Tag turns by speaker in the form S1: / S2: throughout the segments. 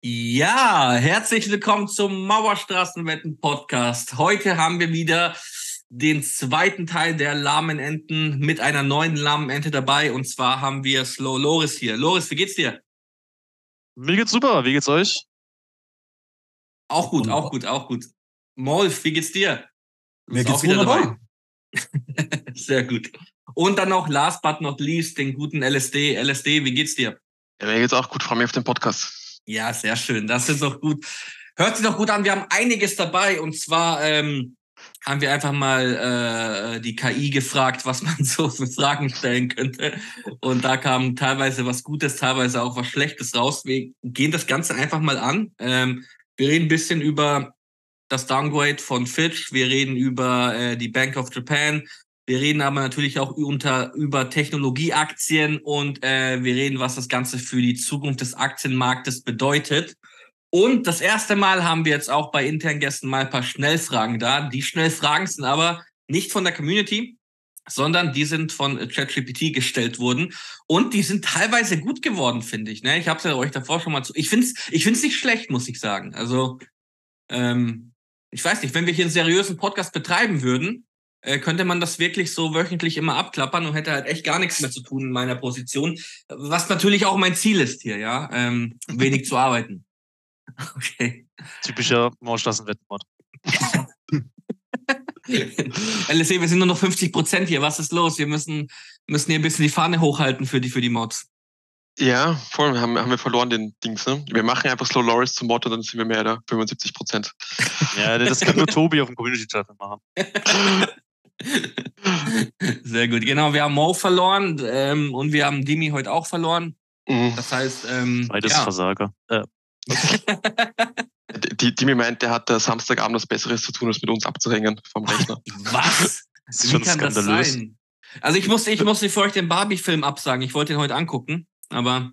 S1: Ja, herzlich willkommen zum Mauerstraßenwetten-Podcast. Heute haben wir wieder den zweiten Teil der lahmen Enten mit einer neuen lahmen Ente dabei. Und zwar haben wir Slow Loris hier. Loris, wie geht's dir?
S2: Mir geht's super. Wie geht's euch?
S1: Auch gut, auch gut, auch gut. Molf, wie geht's dir?
S3: Du Mir geht's auch wieder wunderbar.
S1: dabei. Sehr gut. Und dann noch last but not least den guten LSD. LSD, wie geht's dir?
S4: Ja, mir geht's auch gut. Freue mich auf den Podcast.
S1: Ja, sehr schön. Das ist doch gut. Hört sich doch gut an. Wir haben einiges dabei und zwar ähm, haben wir einfach mal äh, die KI gefragt, was man so für Fragen stellen könnte. Und da kam teilweise was Gutes, teilweise auch was Schlechtes raus. Wir gehen das Ganze einfach mal an. Ähm, wir reden ein bisschen über das Downgrade von Fitch. Wir reden über äh, die Bank of Japan. Wir reden aber natürlich auch unter, über Technologieaktien und äh, wir reden, was das Ganze für die Zukunft des Aktienmarktes bedeutet. Und das erste Mal haben wir jetzt auch bei internen Gästen mal ein paar Schnellfragen da. Die Schnellfragen sind aber nicht von der Community, sondern die sind von ChatGPT gestellt worden und die sind teilweise gut geworden, finde ich. Ne? Ich habe es ja euch davor schon mal zu. Ich finde es ich find's nicht schlecht, muss ich sagen. Also ähm, ich weiß nicht, wenn wir hier einen seriösen Podcast betreiben würden, äh, könnte man das wirklich so wöchentlich immer abklappern und hätte halt echt gar nichts mehr zu tun in meiner Position. Was natürlich auch mein Ziel ist hier, ja, ähm, wenig zu arbeiten.
S2: Okay. Typischer Mauerschlassenwettmord.
S1: LSE, wir sind nur noch 50 Prozent hier. Was ist los? Wir müssen, müssen hier ein bisschen die Fahne hochhalten für die, für die Mods.
S4: Ja, voll, haben, haben wir verloren den Dings. Ne? Wir machen einfach Slow Loris zum Motto, dann sind wir mehr da, 75 Prozent.
S2: Ja, das kann nur Tobi auf dem Community-Chat machen.
S1: Sehr gut. Genau, wir haben Mo verloren ähm, und wir haben Dimi heute auch verloren. Mhm. Das heißt, ähm,
S2: beides ja. Versager. Äh.
S4: Die, Dimi meint, der hat Samstagabend was Besseres zu tun, als mit uns abzuhängen vom Rechner.
S1: Was? Das ist Wie schon kann skandalös. das sein? Also ich musste, ich musste für euch den Barbie-Film absagen. Ich wollte ihn heute angucken, aber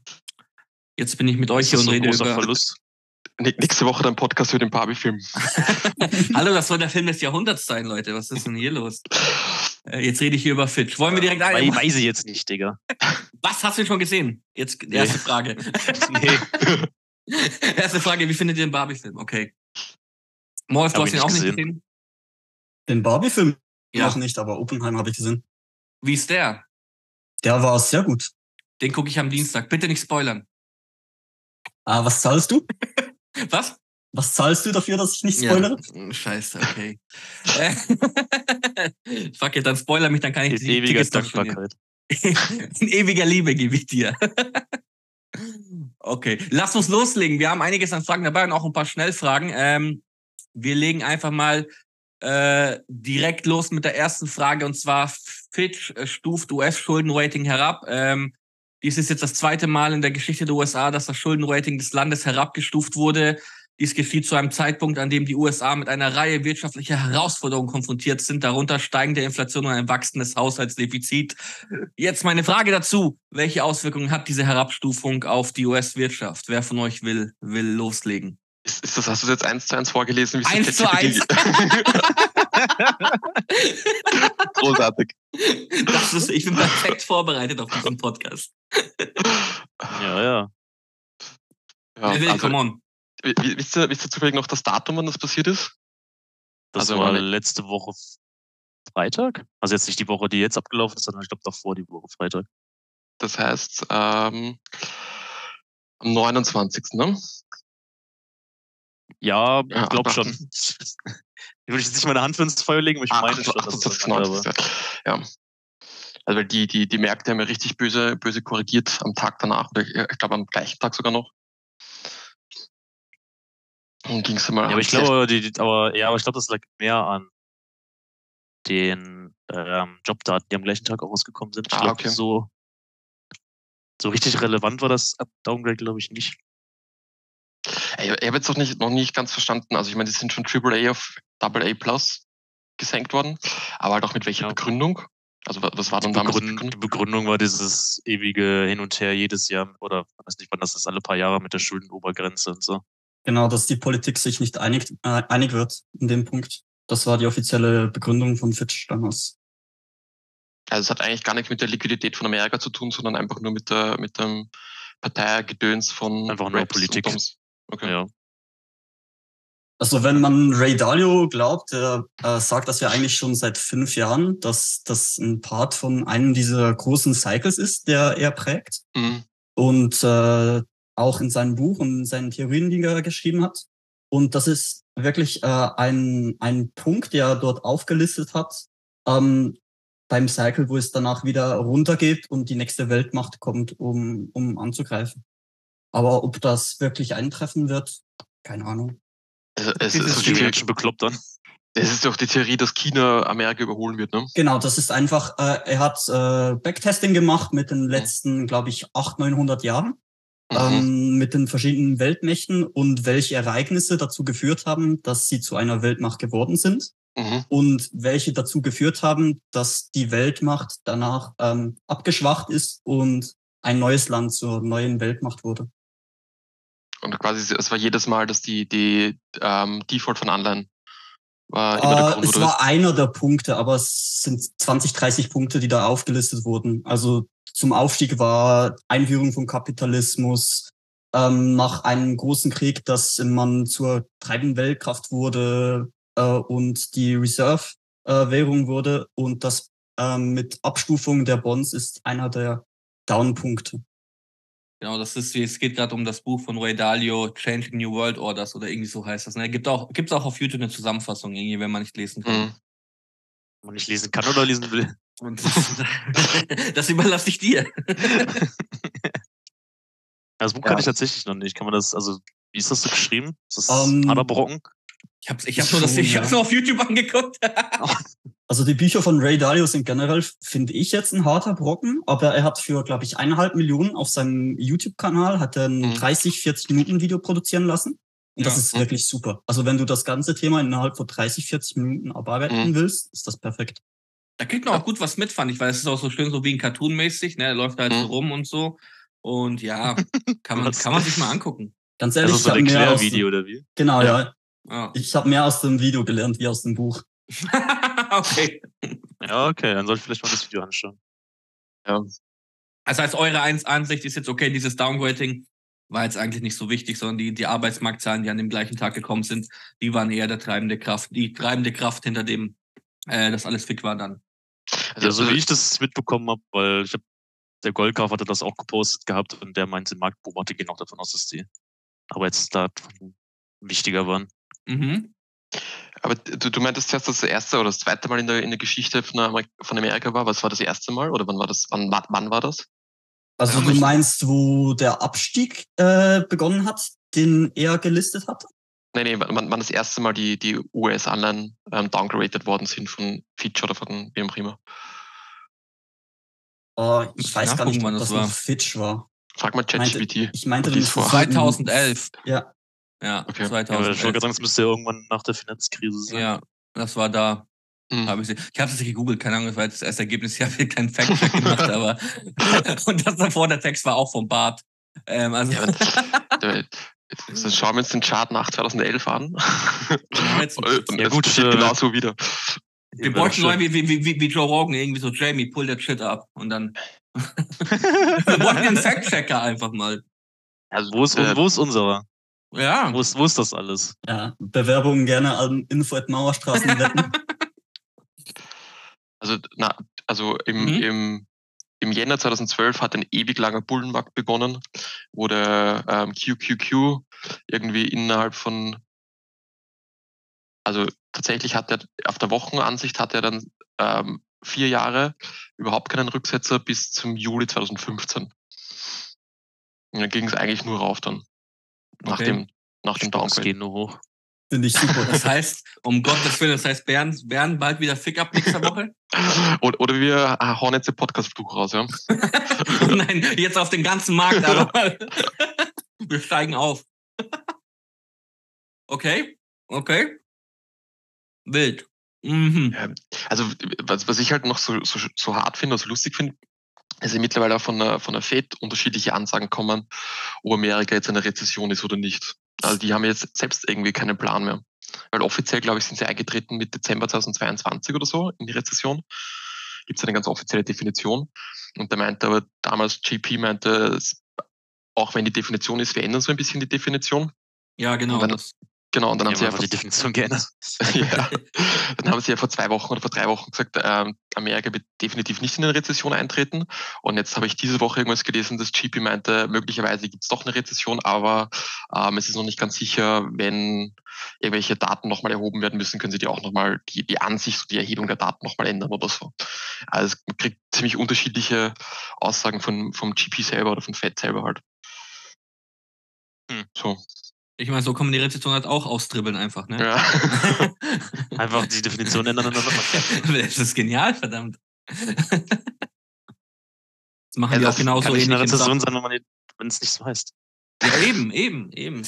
S1: jetzt bin ich mit euch hier und rede über.
S4: Verlust. Nächste Woche dein Podcast für den Barbie-Film.
S1: Hallo, das soll der Film des Jahrhunderts sein, Leute. Was ist denn hier los? Äh, jetzt rede ich hier über Fitch. Wollen wir direkt
S2: ein? Ich weiß ich jetzt nicht, Digga.
S1: Was hast du schon gesehen? Jetzt die erste nee. Frage. nee. erste Frage, wie findet ihr den Barbie-Film? Okay. Morris, du hast ihn auch gesehen. nicht gesehen?
S3: Den Barbie-Film ja. noch nicht, aber Oppenheim habe ich gesehen.
S1: Wie ist der?
S3: Der war sehr gut.
S1: Den gucke ich am Dienstag. Bitte nicht spoilern.
S3: Ah, was zahlst du?
S1: Was?
S3: Was zahlst du dafür, dass ich nicht spoilere?
S1: Ja, scheiße, okay. Fuck it, dann spoiler mich, dann kann ich
S2: In die ewiger Dankbarkeit.
S1: In ewiger Liebe gebe ich dir. okay, lass uns loslegen. Wir haben einiges an Fragen dabei und auch ein paar Schnellfragen. Ähm, wir legen einfach mal äh, direkt los mit der ersten Frage und zwar Fitch stuft US-Schuldenrating herab. Ähm, dies ist jetzt das zweite Mal in der Geschichte der USA, dass das Schuldenrating des Landes herabgestuft wurde. Dies geschieht zu einem Zeitpunkt, an dem die USA mit einer Reihe wirtschaftlicher Herausforderungen konfrontiert sind, darunter steigende Inflation und ein wachsendes Haushaltsdefizit. Jetzt meine Frage dazu. Welche Auswirkungen hat diese Herabstufung auf die US-Wirtschaft? Wer von euch will, will loslegen?
S4: Ist, ist das, hast du das jetzt eins zu eins vorgelesen?
S1: Wie eins zu eins.
S4: Großartig.
S1: Das ist, ich bin perfekt vorbereitet auf diesen Podcast.
S2: Ja, ja.
S1: ja will, also, come on.
S4: Wisst ihr, wisst ihr zufällig noch das Datum, wann das passiert ist?
S2: Das also war letzte Woche Freitag. Also jetzt nicht die Woche, die jetzt abgelaufen ist, sondern ich glaube davor die Woche Freitag.
S4: Das heißt, ähm, am 29. Ne?
S2: Ja, ich ja, glaube schon. Ich würde jetzt nicht meine Hand für ins Feuer legen, aber ich meine
S4: schon. 28, 90, ja. Also die, die, die Märkte haben ja richtig böse, böse korrigiert am Tag danach, oder ich glaube am gleichen Tag sogar noch.
S2: Und ging es mal. Ja, aber ich glaube, die, aber, ja, aber ich glaube, das lag mehr an den ähm, Jobdaten, die am gleichen Tag auch rausgekommen sind. Ich ah, glaube, okay. so, so richtig relevant war das Downgrade, glaube ich, nicht.
S4: Ich habe jetzt noch nicht, noch nicht ganz verstanden. Also ich meine, die sind von AAA auf AA Plus gesenkt worden, aber halt auch mit welcher ja. Begründung? Also was war dann
S2: die
S4: damals
S2: die Begründung? Die Begründung war dieses ewige Hin und Her jedes Jahr oder ich weiß nicht, wann das ist, alle paar Jahre mit der Schuldenobergrenze und so.
S3: Genau, dass die Politik sich nicht einig, äh, einig wird in dem Punkt. Das war die offizielle Begründung von Fitch damals.
S4: Also es hat eigentlich gar nichts mit der Liquidität von Amerika zu tun, sondern einfach nur mit der mit dem Parteigedöns von
S2: einfach nur Politik.
S4: Okay. Ja.
S3: Also wenn man Ray Dalio glaubt, der äh, sagt das ja eigentlich schon seit fünf Jahren, dass das ein Part von einem dieser großen Cycles ist, der er prägt. Mhm. Und äh, auch in seinem Buch und in seinen Theorien, die er geschrieben hat. Und das ist wirklich äh, ein, ein Punkt, der er dort aufgelistet hat, ähm, beim Cycle, wo es danach wieder runtergeht und die nächste Weltmacht kommt, um, um anzugreifen. Aber ob das wirklich eintreffen wird, keine Ahnung.
S4: Also, es ist, ist die Menschen bekloppt dann. Es ist doch die Theorie, dass China Amerika überholen wird, ne?
S3: Genau, das ist einfach, äh, er hat äh, Backtesting gemacht mit den letzten, mhm. glaube ich, 800, 900 Jahren. Ähm, mit den verschiedenen Weltmächten und welche Ereignisse dazu geführt haben, dass sie zu einer Weltmacht geworden sind. Mhm. Und welche dazu geführt haben, dass die Weltmacht danach ähm, abgeschwacht ist und ein neues Land zur neuen Weltmacht wurde.
S4: Und quasi, es war jedes Mal, dass die, die ähm, Default von Anleihen war immer
S3: der äh, Grund, Es war einer der Punkte, aber es sind 20, 30 Punkte, die da aufgelistet wurden. Also zum Aufstieg war Einführung von Kapitalismus, ähm, nach einem großen Krieg, dass man zur treibenden Weltkraft wurde äh, und die Reserve-Währung äh, wurde. Und das ähm, mit Abstufung der Bonds ist einer der Downpunkte.
S1: Genau, das ist, es geht gerade um das Buch von Ray Dalio, Changing New World Orders oder irgendwie so heißt das. Ne? Gibt auch, gibt's auch auf YouTube eine Zusammenfassung, irgendwie, wenn man nicht lesen kann. Mhm.
S2: Wenn man nicht lesen kann oder lesen will. Und
S1: das überlasse ich dir.
S2: das Buch ja. kann ich tatsächlich noch nicht. Kann man das, also, wie ist das so geschrieben? Ist das um, ähm, harter Brocken?
S1: Ich habe ich hab nur, das, ich ja. hab's nur auf YouTube angeguckt.
S3: also die Bücher von Ray Dalio sind generell, finde ich jetzt ein harter Brocken, aber er hat für, glaube ich, eineinhalb Millionen auf seinem YouTube-Kanal hat er ein mhm. 30, 40 Minuten Video produzieren lassen. Und ja. das ist wirklich super. Also wenn du das ganze Thema innerhalb von 30, 40 Minuten abarbeiten mhm. willst, ist das perfekt.
S1: Da kriegt man auch gut was mit, fand ich, weil es ist auch so schön, so wie ein Cartoon-mäßig, ne? Er läuft halt mhm. so rum und so. Und ja, kann man, kann man sich mal angucken.
S3: Ganz ehrlich,
S2: also so ein Erklärvideo oder wie?
S3: Genau, ja. ja. Ja. Ich habe mehr aus dem Video gelernt wie aus dem Buch.
S1: okay.
S2: Ja, okay, dann soll ich vielleicht mal das Video anschauen.
S1: Ja. Also als eure Ansicht ist jetzt okay, dieses Downgrading war jetzt eigentlich nicht so wichtig, sondern die, die Arbeitsmarktzahlen, die an dem gleichen Tag gekommen sind, die waren eher der treibende Kraft, die treibende Kraft hinter dem, äh, das alles fick war dann.
S2: Also, so wie ich das mitbekommen habe, weil ich habe der Goldkauf hatte das auch gepostet gehabt und der meinte, Marktboom hatte gehen auch davon aus, dass die Arbeitsdaten wichtiger waren. Mhm.
S4: Aber du, du meintest zuerst, dass das erste oder das zweite Mal in der, in der Geschichte von, Amerika, von Amerika war. Was war das erste Mal oder wann war das? Wann, wann war das?
S3: Also du meinst, wo der Abstieg äh, begonnen hat, den er gelistet hat?
S4: Nein, nee, wann, wann das erste Mal die, die US-Anleihen ähm, downgraded worden sind von Fitch oder von wem auch immer.
S3: Oh, ich, weiß gar nicht, wann das war. Fitch war.
S4: Frag mal ChatGPT.
S3: Ich meinte, das
S1: vor 2011.
S3: Ja.
S1: Ja,
S2: okay. 2011. Ja, ich wollte sagen, es müsste ja irgendwann nach der Finanzkrise sein.
S1: Ja, das war da. Mhm. Hab ich ich habe es nicht gegoogelt, keine Ahnung, das war jetzt das erste Ergebnis. Ich habe keinen Fact-Check gemacht, aber. und das davor, der Text war auch vom Bart. Ähm, also ja,
S4: Jetzt schauen wir uns den Chart nach 2011 an. Und ja, gut, steht äh, genau so wieder.
S1: Wir bräuchten neu wie, wie, wie, wie Joe Rogan, irgendwie so, Jamie, pull that shit ab. Und dann. wir wollten den Fact-Checker einfach mal.
S2: Also, wo ist, äh, wo ist unserer?
S1: Ja.
S2: Wo ist, wo ist das alles?
S3: Ja, Bewerbungen gerne an info at Mauerstraßen
S4: Also, na, also im, mhm. im, im Jänner 2012 hat ein ewig langer Bullenmarkt begonnen, wo der ähm, QQQ irgendwie innerhalb von, also tatsächlich hat er auf der Wochenansicht hat er dann ähm, vier Jahre überhaupt keinen Rücksetzer bis zum Juli 2015. Und dann ging es eigentlich nur rauf dann. Nach okay. dem, nach dem Downgrade.
S2: gehen nur hoch.
S3: Finde ich super.
S1: Das heißt, um Gottes Willen, das heißt, Bern, Bern bald wieder Fick-Up nächste Woche?
S4: oder, oder wir hauen jetzt den Podcast-Fluch raus, ja?
S1: Nein, jetzt auf den ganzen Markt, aber wir steigen auf. okay, okay. Wild. Mhm.
S4: Also, was, was ich halt noch so, so, so hart finde, so lustig finde, also mittlerweile auch von der, von der FED unterschiedliche Ansagen kommen, ob Amerika jetzt eine Rezession ist oder nicht. Also die haben jetzt selbst irgendwie keinen Plan mehr. Weil offiziell, glaube ich, sind sie eingetreten mit Dezember 2022 oder so in die Rezession. Gibt es eine ganz offizielle Definition. Und da meinte aber damals GP meinte, auch wenn die Definition ist, wir ändern so ein bisschen die Definition.
S1: Ja, genau.
S4: Und dann, Genau, und dann haben sie ja
S2: die Definition geändert.
S4: ja, dann haben sie ja vor zwei Wochen oder vor drei Wochen gesagt, äh, Amerika wird definitiv nicht in eine Rezession eintreten. Und jetzt habe ich diese Woche irgendwas gelesen, dass GP meinte, möglicherweise gibt es doch eine Rezession, aber ähm, es ist noch nicht ganz sicher, wenn irgendwelche Daten nochmal erhoben werden müssen, können sie die auch nochmal, die, die Ansicht, die Erhebung der Daten nochmal ändern oder so. Also man kriegt ziemlich unterschiedliche Aussagen von, vom GP selber oder von Fed selber halt.
S1: Hm. So. Ich meine, so man die Rezeption halt auch austribbeln einfach, ne? Ja.
S2: einfach die Definition ändern und dann
S1: Das ist genial, verdammt. Das machen ja, die auch genauso kann.
S2: Kann eine Rezession sein, wenn es nicht so heißt.
S1: Ja, eben, eben, eben.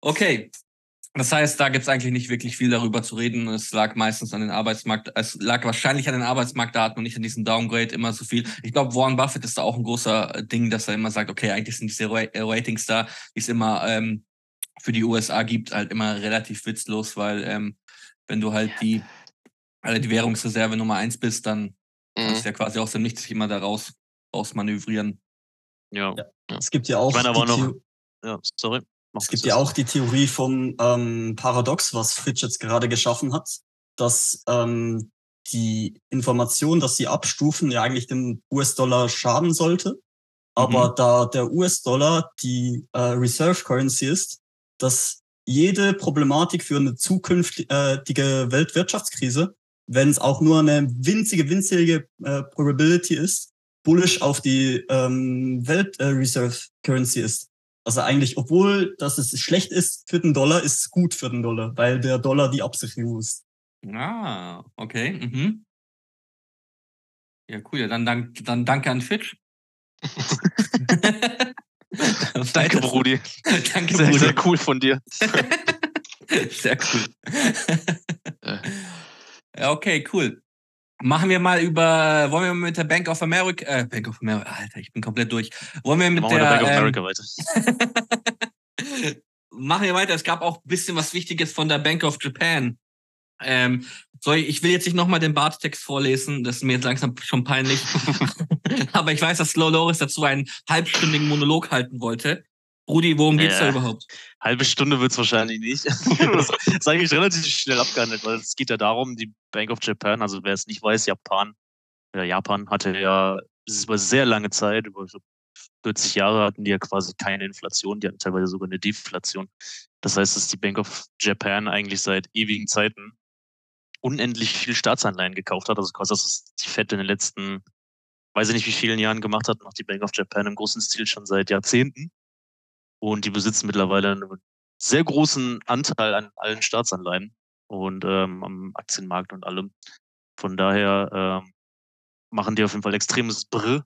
S1: Okay. Das heißt, da gibt es eigentlich nicht wirklich viel darüber zu reden. Es lag meistens an den Arbeitsmarkt, es lag wahrscheinlich an den Arbeitsmarktdaten und nicht an diesem Downgrade immer so viel. Ich glaube, Warren Buffett ist da auch ein großer Ding, dass er immer sagt, okay, eigentlich sind diese Ratings da, die es immer ähm, für die USA gibt, halt immer relativ witzlos, weil ähm, wenn du halt die, also die Währungsreserve Nummer eins bist, dann mhm. kannst du ja quasi aus dem Nichts sich immer da raus, raus manövrieren.
S3: Ja. ja. Es gibt ja auch. Ich
S2: meine aber noch. Ja, sorry.
S3: Es gibt ja auch die Theorie vom ähm, Paradox, was Fitch jetzt gerade geschaffen hat, dass ähm, die Information, dass sie abstufen, ja eigentlich dem US-Dollar schaden sollte. Aber mhm. da der US-Dollar die äh, Reserve Currency ist, dass jede Problematik für eine zukünftige Weltwirtschaftskrise, wenn es auch nur eine winzige, winzige äh, Probability ist, bullish auf die ähm, Welt äh, Reserve Currency ist. Also eigentlich, obwohl dass es schlecht ist für den Dollar, ist es gut für den Dollar, weil der Dollar die Absicherung ist.
S1: Ah, okay. Mhm. Ja, cool. Ja, dann, dank, dann danke an Fitch.
S2: Danke, Brudi.
S1: Danke,
S2: sehr, Brudi. Sehr cool von dir.
S1: sehr cool. ja, okay, cool. Machen wir mal über, wollen wir mit der Bank of America, äh, Bank of America, Alter, ich bin komplett durch. Wollen wir mit
S2: Machen
S1: der,
S2: wir Bank of America ähm,
S1: weiter. machen wir weiter. Es gab auch ein bisschen was Wichtiges von der Bank of Japan. Ähm, sorry, ich will jetzt nicht nochmal den Barttext vorlesen, das ist mir jetzt langsam schon peinlich. Aber ich weiß, dass Slow Loris dazu einen halbstündigen Monolog halten wollte. Rudi, worum geht's ja, da überhaupt?
S2: Halbe Stunde wird's wahrscheinlich nicht. das ist eigentlich relativ schnell abgehandelt, weil es geht ja darum, die Bank of Japan, also wer es nicht weiß, Japan, ja, Japan hatte ja, es ist über sehr lange Zeit, über so 40 Jahre hatten die ja quasi keine Inflation, die hatten teilweise sogar eine Deflation. Das heißt, dass die Bank of Japan eigentlich seit ewigen Zeiten unendlich viel Staatsanleihen gekauft hat. Also quasi das, was die Fed in den letzten, weiß ich nicht wie vielen Jahren gemacht hat, macht die Bank of Japan im großen Stil schon seit Jahrzehnten. Und die besitzen mittlerweile einen sehr großen Anteil an allen Staatsanleihen und ähm, am Aktienmarkt und allem. Von daher ähm, machen die auf jeden Fall extremes Brr.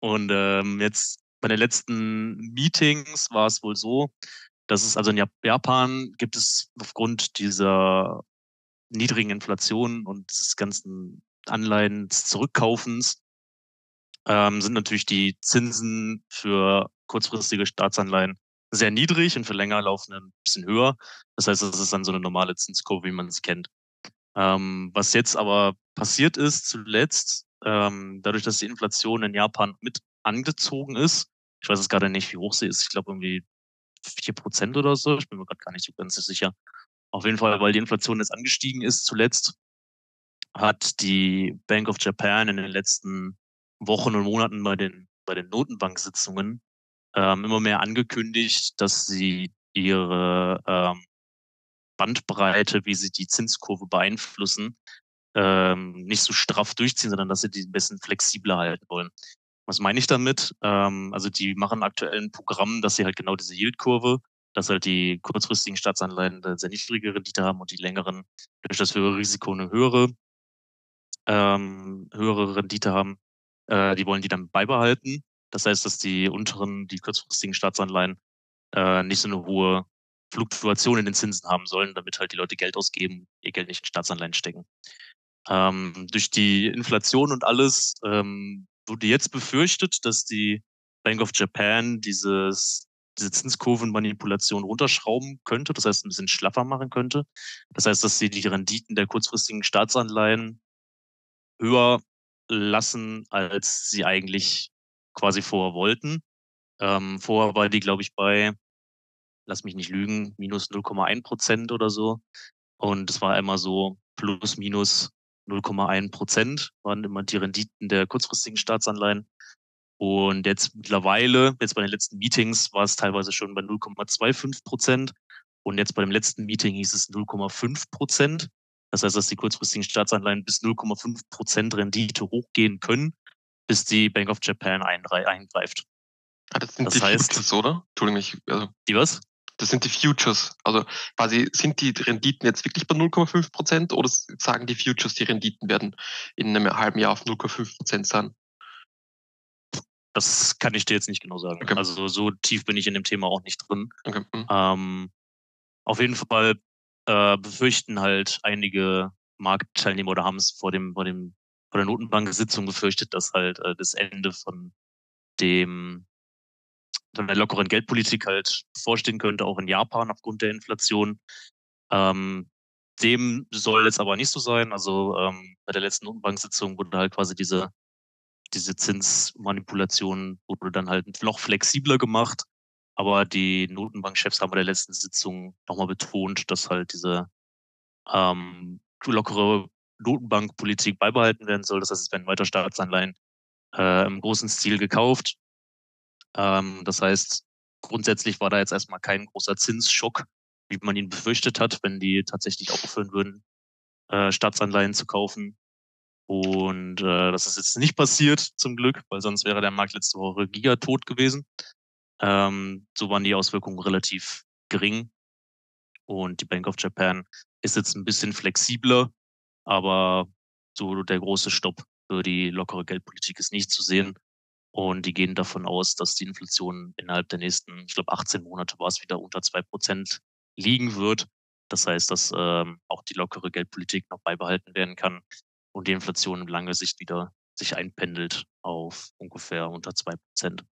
S2: Und ähm, jetzt bei den letzten Meetings war es wohl so, dass es also in Japan gibt es aufgrund dieser niedrigen Inflation und des ganzen Anleihen Zurückkaufens ähm, sind natürlich die Zinsen für kurzfristige Staatsanleihen sehr niedrig und für länger laufende ein bisschen höher. Das heißt, das ist dann so eine normale Zinskurve, wie man es kennt. Ähm, was jetzt aber passiert ist zuletzt, ähm, dadurch, dass die Inflation in Japan mit angezogen ist, ich weiß jetzt gerade nicht, wie hoch sie ist, ich glaube irgendwie vier Prozent oder so, ich bin mir gerade gar nicht so ganz sicher. Auf jeden Fall, weil die Inflation jetzt angestiegen ist zuletzt, hat die Bank of Japan in den letzten Wochen und Monaten bei den, bei den Notenbanksitzungen ähm, immer mehr angekündigt, dass sie ihre ähm, Bandbreite, wie sie die Zinskurve beeinflussen, ähm, nicht so straff durchziehen, sondern dass sie die ein bisschen flexibler halten wollen. Was meine ich damit? Ähm, also die machen aktuell ein Programm, dass sie halt genau diese Yieldkurve dass halt die kurzfristigen Staatsanleihen eine sehr niedrige Rendite haben und die längeren durch das höhere Risiko eine höhere, ähm, höhere Rendite haben. Äh, die wollen die dann beibehalten. Das heißt, dass die unteren, die kurzfristigen Staatsanleihen äh, nicht so eine hohe Fluktuation in den Zinsen haben sollen, damit halt die Leute Geld ausgeben, ihr Geld nicht in Staatsanleihen stecken. Ähm, durch die Inflation und alles ähm, wurde jetzt befürchtet, dass die Bank of Japan dieses diese Zinskurvenmanipulation runterschrauben könnte, das heißt ein bisschen schlaffer machen könnte. Das heißt, dass sie die Renditen der kurzfristigen Staatsanleihen höher lassen, als sie eigentlich quasi vorher wollten. Ähm, vorher war die, glaube ich, bei, lass mich nicht lügen, minus 0,1 Prozent oder so. Und es war immer so plus minus 0,1 Prozent waren immer die Renditen der kurzfristigen Staatsanleihen. Und jetzt mittlerweile, jetzt bei den letzten Meetings, war es teilweise schon bei 0,25 Prozent. Und jetzt bei dem letzten Meeting hieß es 0,5 Prozent. Das heißt, dass die kurzfristigen Staatsanleihen bis 0,5 Prozent Rendite hochgehen können, bis die Bank of Japan eingreift.
S4: Ah, das sind das die heißt, Futures, oder? Entschuldigung, ich,
S2: also, die was?
S4: Das sind die Futures. Also quasi sind die Renditen jetzt wirklich bei 0,5 Prozent oder sagen die Futures, die Renditen werden in einem halben Jahr auf 0,5 Prozent sein?
S2: Das kann ich dir jetzt nicht genau sagen. Okay. Also so tief bin ich in dem Thema auch nicht drin. Okay. Mhm. Ähm, auf jeden Fall äh, befürchten halt einige Marktteilnehmer oder haben es vor dem, vor dem, vor der Notenbank-Sitzung befürchtet, dass halt äh, das Ende von dem von der lockeren Geldpolitik halt vorstehen könnte, auch in Japan aufgrund der Inflation. Ähm, dem soll jetzt aber nicht so sein. Also ähm, bei der letzten Notenbank-Sitzung wurde halt quasi diese, diese Zinsmanipulation wurde dann halt noch flexibler gemacht. Aber die Notenbankchefs haben bei der letzten Sitzung nochmal betont, dass halt diese ähm, lockere Notenbankpolitik beibehalten werden soll. Das heißt, es werden weiter Staatsanleihen äh, im großen Stil gekauft. Ähm, das heißt, grundsätzlich war da jetzt erstmal kein großer Zinsschock, wie man ihn befürchtet hat, wenn die tatsächlich aufhören würden, äh, Staatsanleihen zu kaufen. Und äh, das ist jetzt nicht passiert, zum Glück, weil sonst wäre der Markt letzte Woche gigatot gewesen. Ähm, so waren die Auswirkungen relativ gering. Und die Bank of Japan ist jetzt ein bisschen flexibler, aber so der große Stopp für die lockere Geldpolitik ist nicht zu sehen. Und die gehen davon aus, dass die Inflation innerhalb der nächsten, ich glaube, 18 Monate war es wieder unter zwei Prozent liegen wird. Das heißt, dass ähm, auch die lockere Geldpolitik noch beibehalten werden kann und die Inflation in lange Sicht wieder sich einpendelt auf ungefähr unter zwei Prozent.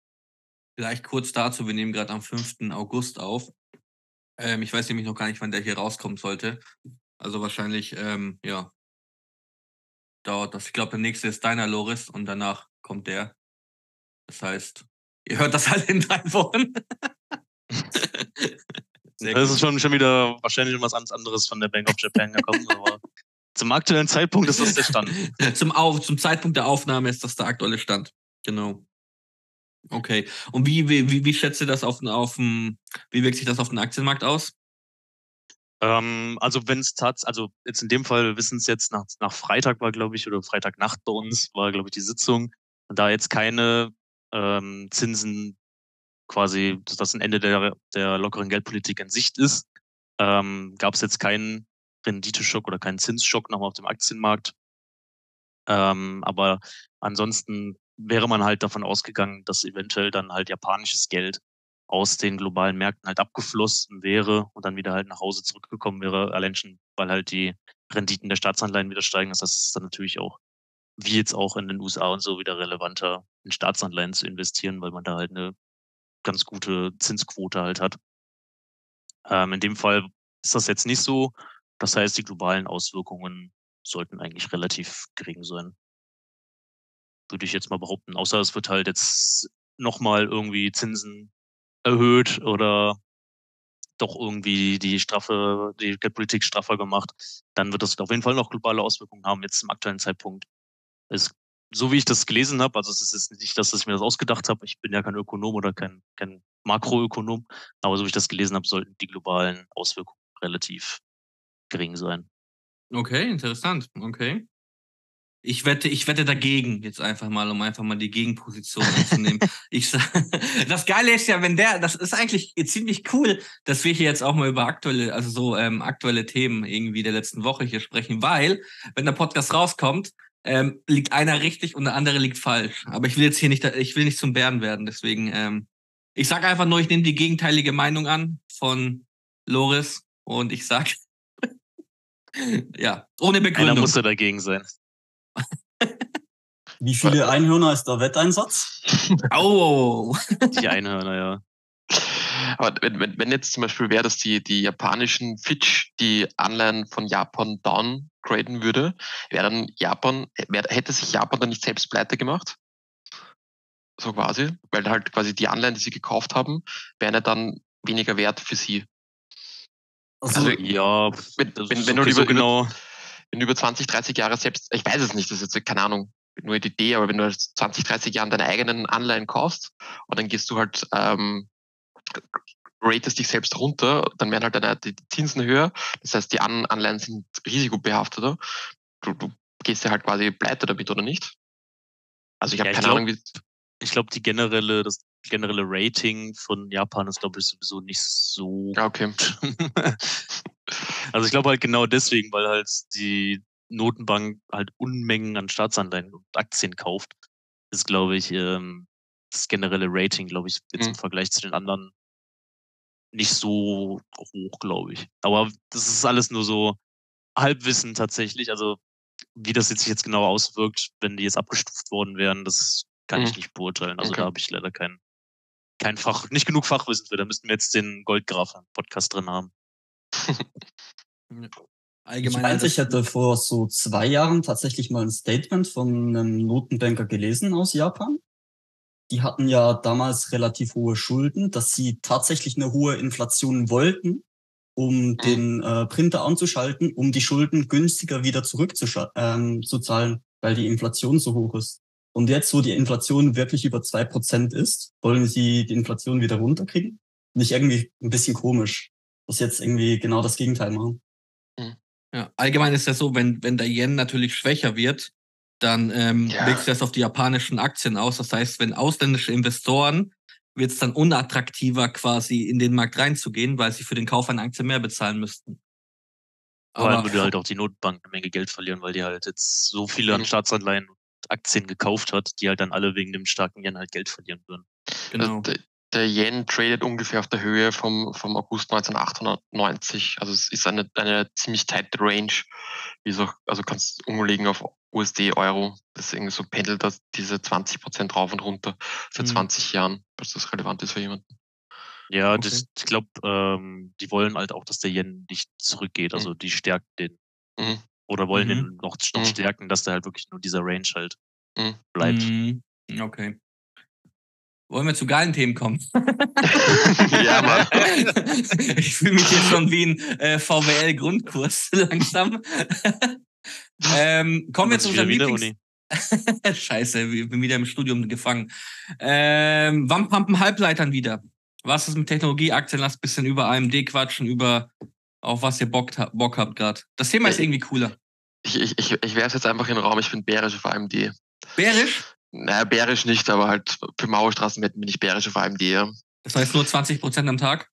S1: Vielleicht kurz dazu, wir nehmen gerade am 5. August auf. Ähm, ich weiß nämlich noch gar nicht, wann der hier rauskommen sollte. Also wahrscheinlich, ähm, ja, dauert das. Ich glaube, der nächste ist deiner, Loris, und danach kommt der. Das heißt, ihr hört das halt in drei Wochen.
S2: das ist schon, schon wieder wahrscheinlich was anderes von der Bank of Japan gekommen, aber zum aktuellen Zeitpunkt ist das der Stand.
S1: zum, Auf, zum Zeitpunkt der Aufnahme ist das der aktuelle Stand. Genau. Okay. Und wie, wie, wie, wie schätzt ihr das auf, auf dem, wie wirkt sich das auf den Aktienmarkt aus?
S2: Ähm, also wenn es tatsächlich, also jetzt in dem Fall, wir wissen es jetzt, nach, nach Freitag war, glaube ich, oder Freitagnacht bei uns, war, glaube ich, die Sitzung. Und da jetzt keine ähm, Zinsen quasi, dass das ein Ende der, der lockeren Geldpolitik in Sicht ist, ähm, gab es jetzt keinen Renditeschock oder keinen Zinsschock nochmal auf dem Aktienmarkt. Ähm, aber ansonsten wäre man halt davon ausgegangen, dass eventuell dann halt japanisches Geld aus den globalen Märkten halt abgeflossen wäre und dann wieder halt nach Hause zurückgekommen wäre, allein schon, weil halt die Renditen der Staatsanleihen wieder steigen. Das ist dann natürlich auch wie jetzt auch in den USA und so wieder relevanter, in Staatsanleihen zu investieren, weil man da halt eine ganz gute Zinsquote halt hat. Ähm, in dem Fall ist das jetzt nicht so. Das heißt, die globalen Auswirkungen sollten eigentlich relativ gering sein. Würde ich jetzt mal behaupten. Außer es wird halt jetzt nochmal irgendwie Zinsen erhöht oder doch irgendwie die straffe, die Geldpolitik straffer gemacht, dann wird das auf jeden Fall noch globale Auswirkungen haben, jetzt zum aktuellen Zeitpunkt es, so wie ich das gelesen habe, also es ist nicht, dass ich mir das ausgedacht habe, ich bin ja kein Ökonom oder kein, kein Makroökonom, aber so wie ich das gelesen habe, sollten die globalen Auswirkungen relativ gering sein.
S1: Okay, interessant. Okay. Ich wette, ich wette dagegen jetzt einfach mal, um einfach mal die Gegenposition einzunehmen. ich, das Geile ist ja, wenn der, das ist eigentlich ziemlich cool, dass wir hier jetzt auch mal über aktuelle, also so ähm, aktuelle Themen irgendwie der letzten Woche hier sprechen, weil wenn der Podcast rauskommt, ähm, liegt einer richtig und der andere liegt falsch. Aber ich will jetzt hier nicht, ich will nicht zum Bären werden. Deswegen, ähm, ich sage einfach nur, ich nehme die gegenteilige Meinung an von Loris und ich sag, ja, ohne Begründung.
S2: Einer musste dagegen sein.
S3: Wie viele Einhörner ist der Wetteinsatz?
S1: oh.
S2: Die Einhörner, ja.
S4: Aber wenn, wenn, wenn jetzt zum Beispiel wäre, dass die, die japanischen Fitch die Anleihen von Japan downgraden würde, wäre dann Japan, wär, hätte sich Japan dann nicht selbst pleite gemacht? So quasi, weil halt quasi die Anleihen, die sie gekauft haben, wären ja dann weniger wert für sie.
S2: Also, also ja,
S4: wenn, wenn, wenn du über, so genau. wenn du über 20, 30 Jahre selbst, ich weiß es nicht, das ist jetzt keine Ahnung, nur die Idee, aber wenn du 20, 30 Jahren deine eigenen Anleihen kaufst und dann gehst du halt, ähm, ratest dich selbst runter, dann werden halt deine die Zinsen höher. Das heißt, die An Anleihen sind risikobehafteter. Du, du gehst ja halt quasi pleite damit oder nicht? Also ich habe ja, keine glaub, Ahnung, wie.
S2: Ich glaube, die generelle, das generelle Rating von Japan ist, glaube ich, sowieso nicht so.
S4: Okay.
S2: also ich glaube halt genau deswegen, weil halt die Notenbank halt Unmengen an Staatsanleihen und Aktien kauft, ist, glaube ich, ähm, das generelle Rating, glaube ich, jetzt mhm. im Vergleich zu den anderen nicht so hoch, glaube ich. Aber das ist alles nur so Halbwissen tatsächlich. Also wie das jetzt sich jetzt genau auswirkt, wenn die jetzt abgestuft worden wären, das kann mhm. ich nicht beurteilen. Also okay. da habe ich leider kein, kein Fach, nicht genug Fachwissen für. Da müssten wir jetzt den Goldgraf-Podcast drin haben.
S3: Allgemein. Ich meinte, ich hätte vor so zwei Jahren tatsächlich mal ein Statement von einem Notenbanker gelesen aus Japan. Die hatten ja damals relativ hohe Schulden, dass sie tatsächlich eine hohe Inflation wollten, um mhm. den äh, Printer anzuschalten, um die Schulden günstiger wieder zurückzuzahlen, ähm, weil die Inflation so hoch ist. Und jetzt, wo die Inflation wirklich über zwei Prozent ist, wollen sie die Inflation wieder runterkriegen. Nicht irgendwie ein bisschen komisch, dass jetzt irgendwie genau das Gegenteil machen.
S1: Mhm. Ja, allgemein ist das so, wenn, wenn der Yen natürlich schwächer wird, dann ähm, ja. wirkt sich das auf die japanischen Aktien aus. Das heißt, wenn ausländische Investoren wird es dann unattraktiver, quasi in den Markt reinzugehen, weil sie für den Kauf einer Aktie mehr bezahlen müssten.
S2: Vor allem würde halt auch die Notbank eine Menge Geld verlieren, weil die halt jetzt so viele an mhm. Staatsanleihen Aktien gekauft hat, die halt dann alle wegen dem starken Yen halt Geld verlieren würden.
S4: Genau. Der, der Yen tradet ungefähr auf der Höhe vom, vom August 1998. Also es ist eine, eine ziemlich tight Range. Wie so, also kannst du umlegen auf USD, Euro. Irgendwie so pendelt das diese 20 Prozent rauf und runter seit mhm. 20 Jahren, was das relevant ist für jemanden.
S2: Ja, okay. das, ich glaube, ähm, die wollen halt auch, dass der Yen nicht zurückgeht. Also mhm. die stärken den. Mhm. Oder wollen mhm. den noch, noch mhm. stärken, dass der halt wirklich nur dieser Range halt mhm. bleibt.
S1: Mhm. Okay. Wollen wir zu geilen Themen kommen?
S4: ja, Mann.
S1: Ich fühle mich hier schon wie ein äh, VWL-Grundkurs langsam. ähm, kommen wir zu unserem Lieblings... Scheiße, ich bin wieder im Studium gefangen. Ähm, wann pumpen Halbleitern wieder? Was ist mit Technologieaktien? Lass ein bisschen über AMD quatschen, über auf was ihr Bock, Bock habt gerade. Das Thema ist irgendwie cooler.
S4: Ich, ich, ich, ich werfe jetzt einfach in den Raum, ich bin bärisch auf AMD.
S1: Bärisch?
S4: Naja, bärisch nicht, aber halt für Mauerstraßenwetten bin ich bärisch auf AMD. Ja.
S1: Das heißt nur 20 Prozent am Tag?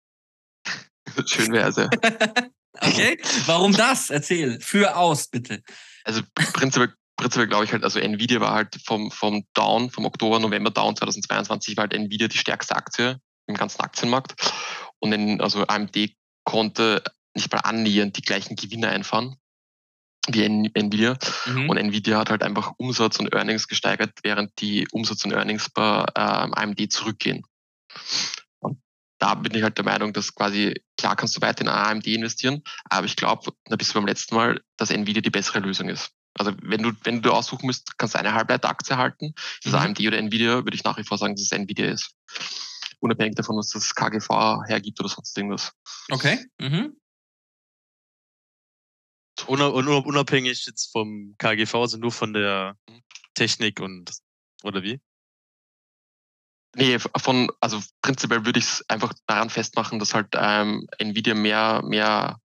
S4: Schön wäre es, ja.
S1: okay, warum das? Erzähl. Für aus, bitte.
S4: Also prinzipiell, prinzipiell glaube ich halt, also Nvidia war halt vom, vom Down, vom Oktober, November Down 2022 war halt Nvidia die stärkste Aktie im ganzen Aktienmarkt. Und in, also AMD konnte nicht mal annähernd die gleichen Gewinne einfahren wie Nvidia. Mhm. Und Nvidia hat halt einfach Umsatz und Earnings gesteigert, während die Umsatz und Earnings bei ähm, AMD zurückgehen. Und da bin ich halt der Meinung, dass quasi, klar kannst du weiter in AMD investieren, aber ich glaube, da bist du beim letzten Mal, dass Nvidia die bessere Lösung ist. Also wenn du, wenn du aussuchen müsst, kannst du eine Halbleiteraktie halten. Ist mhm. AMD oder Nvidia, würde ich nach wie vor sagen, dass es Nvidia ist. Unabhängig davon, was das KGV hergibt oder sonst irgendwas.
S1: Okay. Mhm
S2: unabhängig jetzt vom KGV, also nur von der Technik und oder wie?
S4: Nee, von, also prinzipiell würde ich es einfach daran festmachen, dass halt ähm, Nvidia mehr, mehr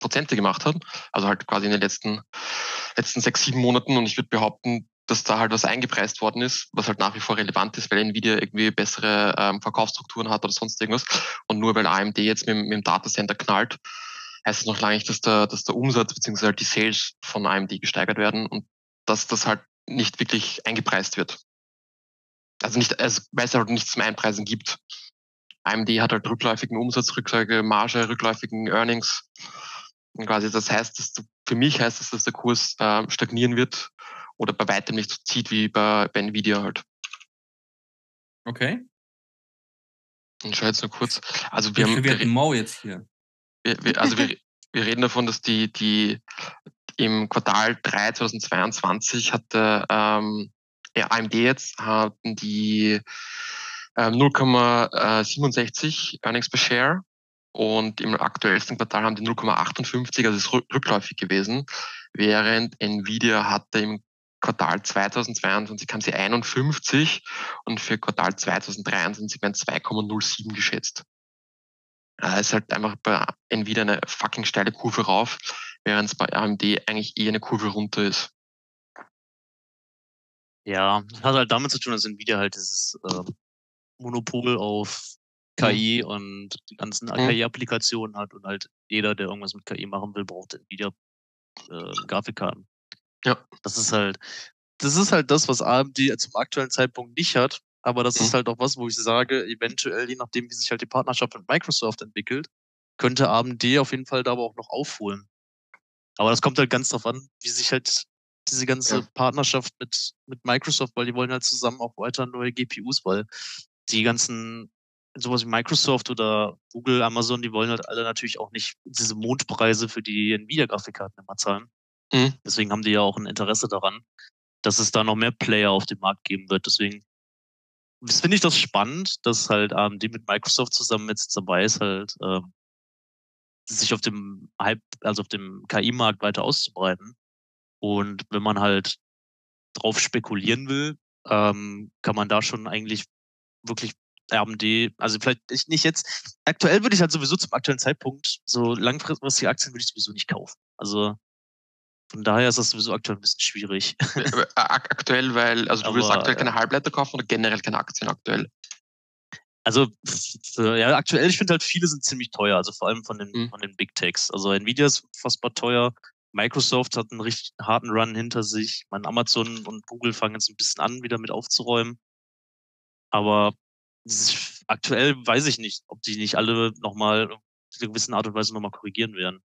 S4: Prozente gemacht hat. Also halt quasi in den letzten, letzten sechs, sieben Monaten. Und ich würde behaupten, dass da halt was eingepreist worden ist, was halt nach wie vor relevant ist, weil Nvidia irgendwie bessere ähm, Verkaufsstrukturen hat oder sonst irgendwas. Und nur weil AMD jetzt mit, mit dem Datacenter knallt, heißt es noch lange nicht, dass der, dass der Umsatz bzw. Die Sales von AMD gesteigert werden und dass das halt nicht wirklich eingepreist wird. Also nicht, also weil es halt nichts zum Einpreisen gibt. AMD hat halt rückläufigen Umsatz, rückläufige Marge, rückläufigen Earnings. Und quasi das heißt, dass für mich heißt das, dass der Kurs äh, stagnieren wird oder bei weitem nicht so zieht wie bei, bei Nvidia halt.
S1: Okay.
S4: Und schau jetzt nur kurz. Also wir
S1: haben. Wir Mo jetzt hier
S4: wir, wir, also wir, wir reden davon, dass die, die im Quartal 3 2022 hatte ähm, ja, AMD jetzt hatten die 0,67 ähm, Earnings per Share und im aktuellsten Quartal haben die 0,58, also ist rückläufig gewesen, während Nvidia hatte im Quartal 2022 haben sie 51 und für Quartal 2023 werden 2,07 geschätzt. Es ist halt einfach bei Nvidia eine fucking steile Kurve rauf, während es bei AMD eigentlich eher eine Kurve runter ist.
S2: Ja, das hat halt damit zu tun, dass Nvidia halt dieses äh, Monopol auf KI mhm. und die ganzen mhm. KI-Applikationen hat und halt jeder, der irgendwas mit KI machen will, braucht Nvidia äh, Grafikkarten. Ja. Das ist halt, das ist halt das, was AMD zum aktuellen Zeitpunkt nicht hat. Aber das mhm. ist halt auch was, wo ich sage, eventuell, je nachdem, wie sich halt die Partnerschaft mit Microsoft entwickelt, könnte AMD auf jeden Fall da aber auch noch aufholen. Aber das kommt halt ganz drauf an, wie sich halt diese ganze ja. Partnerschaft mit, mit Microsoft, weil die wollen halt zusammen auch weiter neue GPUs, weil die ganzen sowas wie Microsoft oder Google, Amazon, die wollen halt alle natürlich auch nicht diese Mondpreise für die Nvidia-Grafikkarten immer zahlen. Mhm. Deswegen haben die ja auch ein Interesse daran, dass es da noch mehr Player auf dem Markt geben wird. Deswegen finde ich das spannend, dass halt AMD mit Microsoft zusammen jetzt dabei ist, halt ähm, sich auf dem Hype, also auf dem KI-Markt weiter auszubreiten. Und wenn man halt drauf spekulieren will, ähm, kann man da schon eigentlich wirklich AMD, also vielleicht nicht jetzt, aktuell würde ich halt sowieso zum aktuellen Zeitpunkt, so langfristige Aktien würde ich sowieso nicht kaufen. Also von daher ist das sowieso aktuell ein bisschen schwierig.
S4: Äh, aktuell, weil, also du Aber, willst aktuell keine Halbleiter kaufen oder generell keine Aktien aktuell?
S2: Also ja, aktuell, ich finde halt viele sind ziemlich teuer, also vor allem von den, mhm. von den Big Techs. Also Nvidia ist fassbar teuer, Microsoft hat einen richtig harten Run hinter sich. Mein Amazon und Google fangen jetzt ein bisschen an, wieder mit aufzuräumen. Aber aktuell weiß ich nicht, ob die nicht alle nochmal in einer gewissen Art und Weise nochmal korrigieren werden.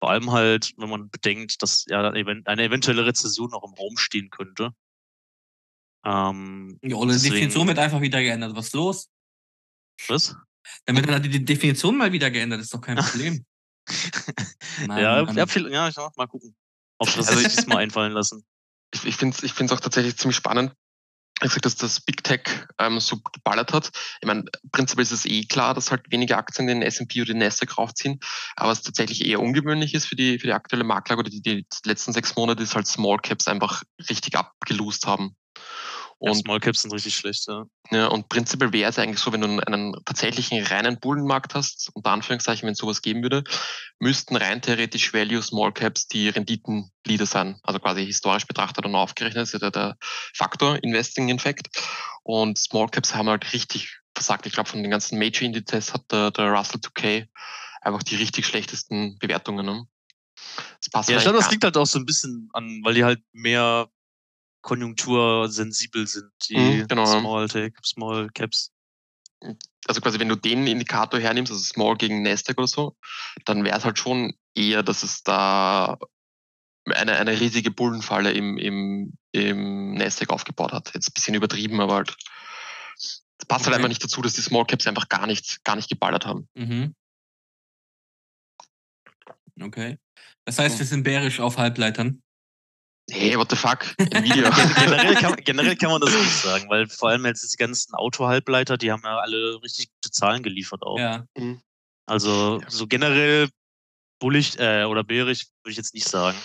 S2: Vor allem halt, wenn man bedenkt, dass ja eine eventuelle Rezession noch im Raum stehen könnte.
S1: Ähm, ja, oder die Definition wird einfach wieder geändert. Was ist los?
S2: Was?
S1: Damit hat die Definition mal wieder geändert, ist doch kein Problem.
S2: Nein, ja, ja, viel, ja, ich mal gucken, ob das also sich mal einfallen lassen.
S4: Ich, ich finde es ich find's auch tatsächlich ziemlich spannend, ich gesagt, dass das Big Tech ähm, so geballert hat. Ich meine, prinzipiell ist es eh klar, dass halt weniger Aktien den S&P oder den Nasdaq raufziehen, aber was tatsächlich eher ungewöhnlich ist für die, für die aktuelle Marktlage oder die, die letzten sechs Monate ist halt Small Caps einfach richtig abgelost haben.
S2: Und Small Caps sind richtig schlecht, ja.
S4: Ja, und prinzipiell wäre es eigentlich so, wenn du einen tatsächlichen reinen Bullenmarkt hast, unter Anführungszeichen, wenn es sowas geben würde, müssten rein theoretisch Value Small Caps die Renditenleader sein. Also quasi historisch betrachtet und aufgerechnet ist ja der, Faktor Investing Effekt. Und Small Caps haben halt richtig versagt. Ich glaube, von den ganzen Major Indizes hat der, der Russell 2K einfach die richtig schlechtesten Bewertungen. Ne?
S2: Das passt ja, ich glaube, das liegt halt auch so ein bisschen an, weil die halt mehr konjunktursensibel sind, die mhm, genau. Small, Tech, Small Caps.
S4: Also quasi, wenn du den Indikator hernimmst, also Small gegen Nasdaq oder so, dann wäre es halt schon eher, dass es da eine, eine riesige Bullenfalle im, im, im Nasdaq aufgebaut hat. Jetzt ein bisschen übertrieben, aber halt. Es passt halt okay. halt einfach nicht dazu, dass die Small Caps einfach gar nicht, gar nicht geballert haben.
S1: Mhm. Okay. Das heißt, wir sind bärisch auf Halbleitern.
S4: Nee, what the fuck? Nvidia.
S2: generell, kann, generell kann man das nicht sagen, weil vor allem jetzt die ganzen Autohalbleiter, die haben ja alle richtig gute Zahlen geliefert auch.
S1: Ja.
S2: Mhm. Also so generell bullig äh, oder bärig würde ich jetzt nicht sagen.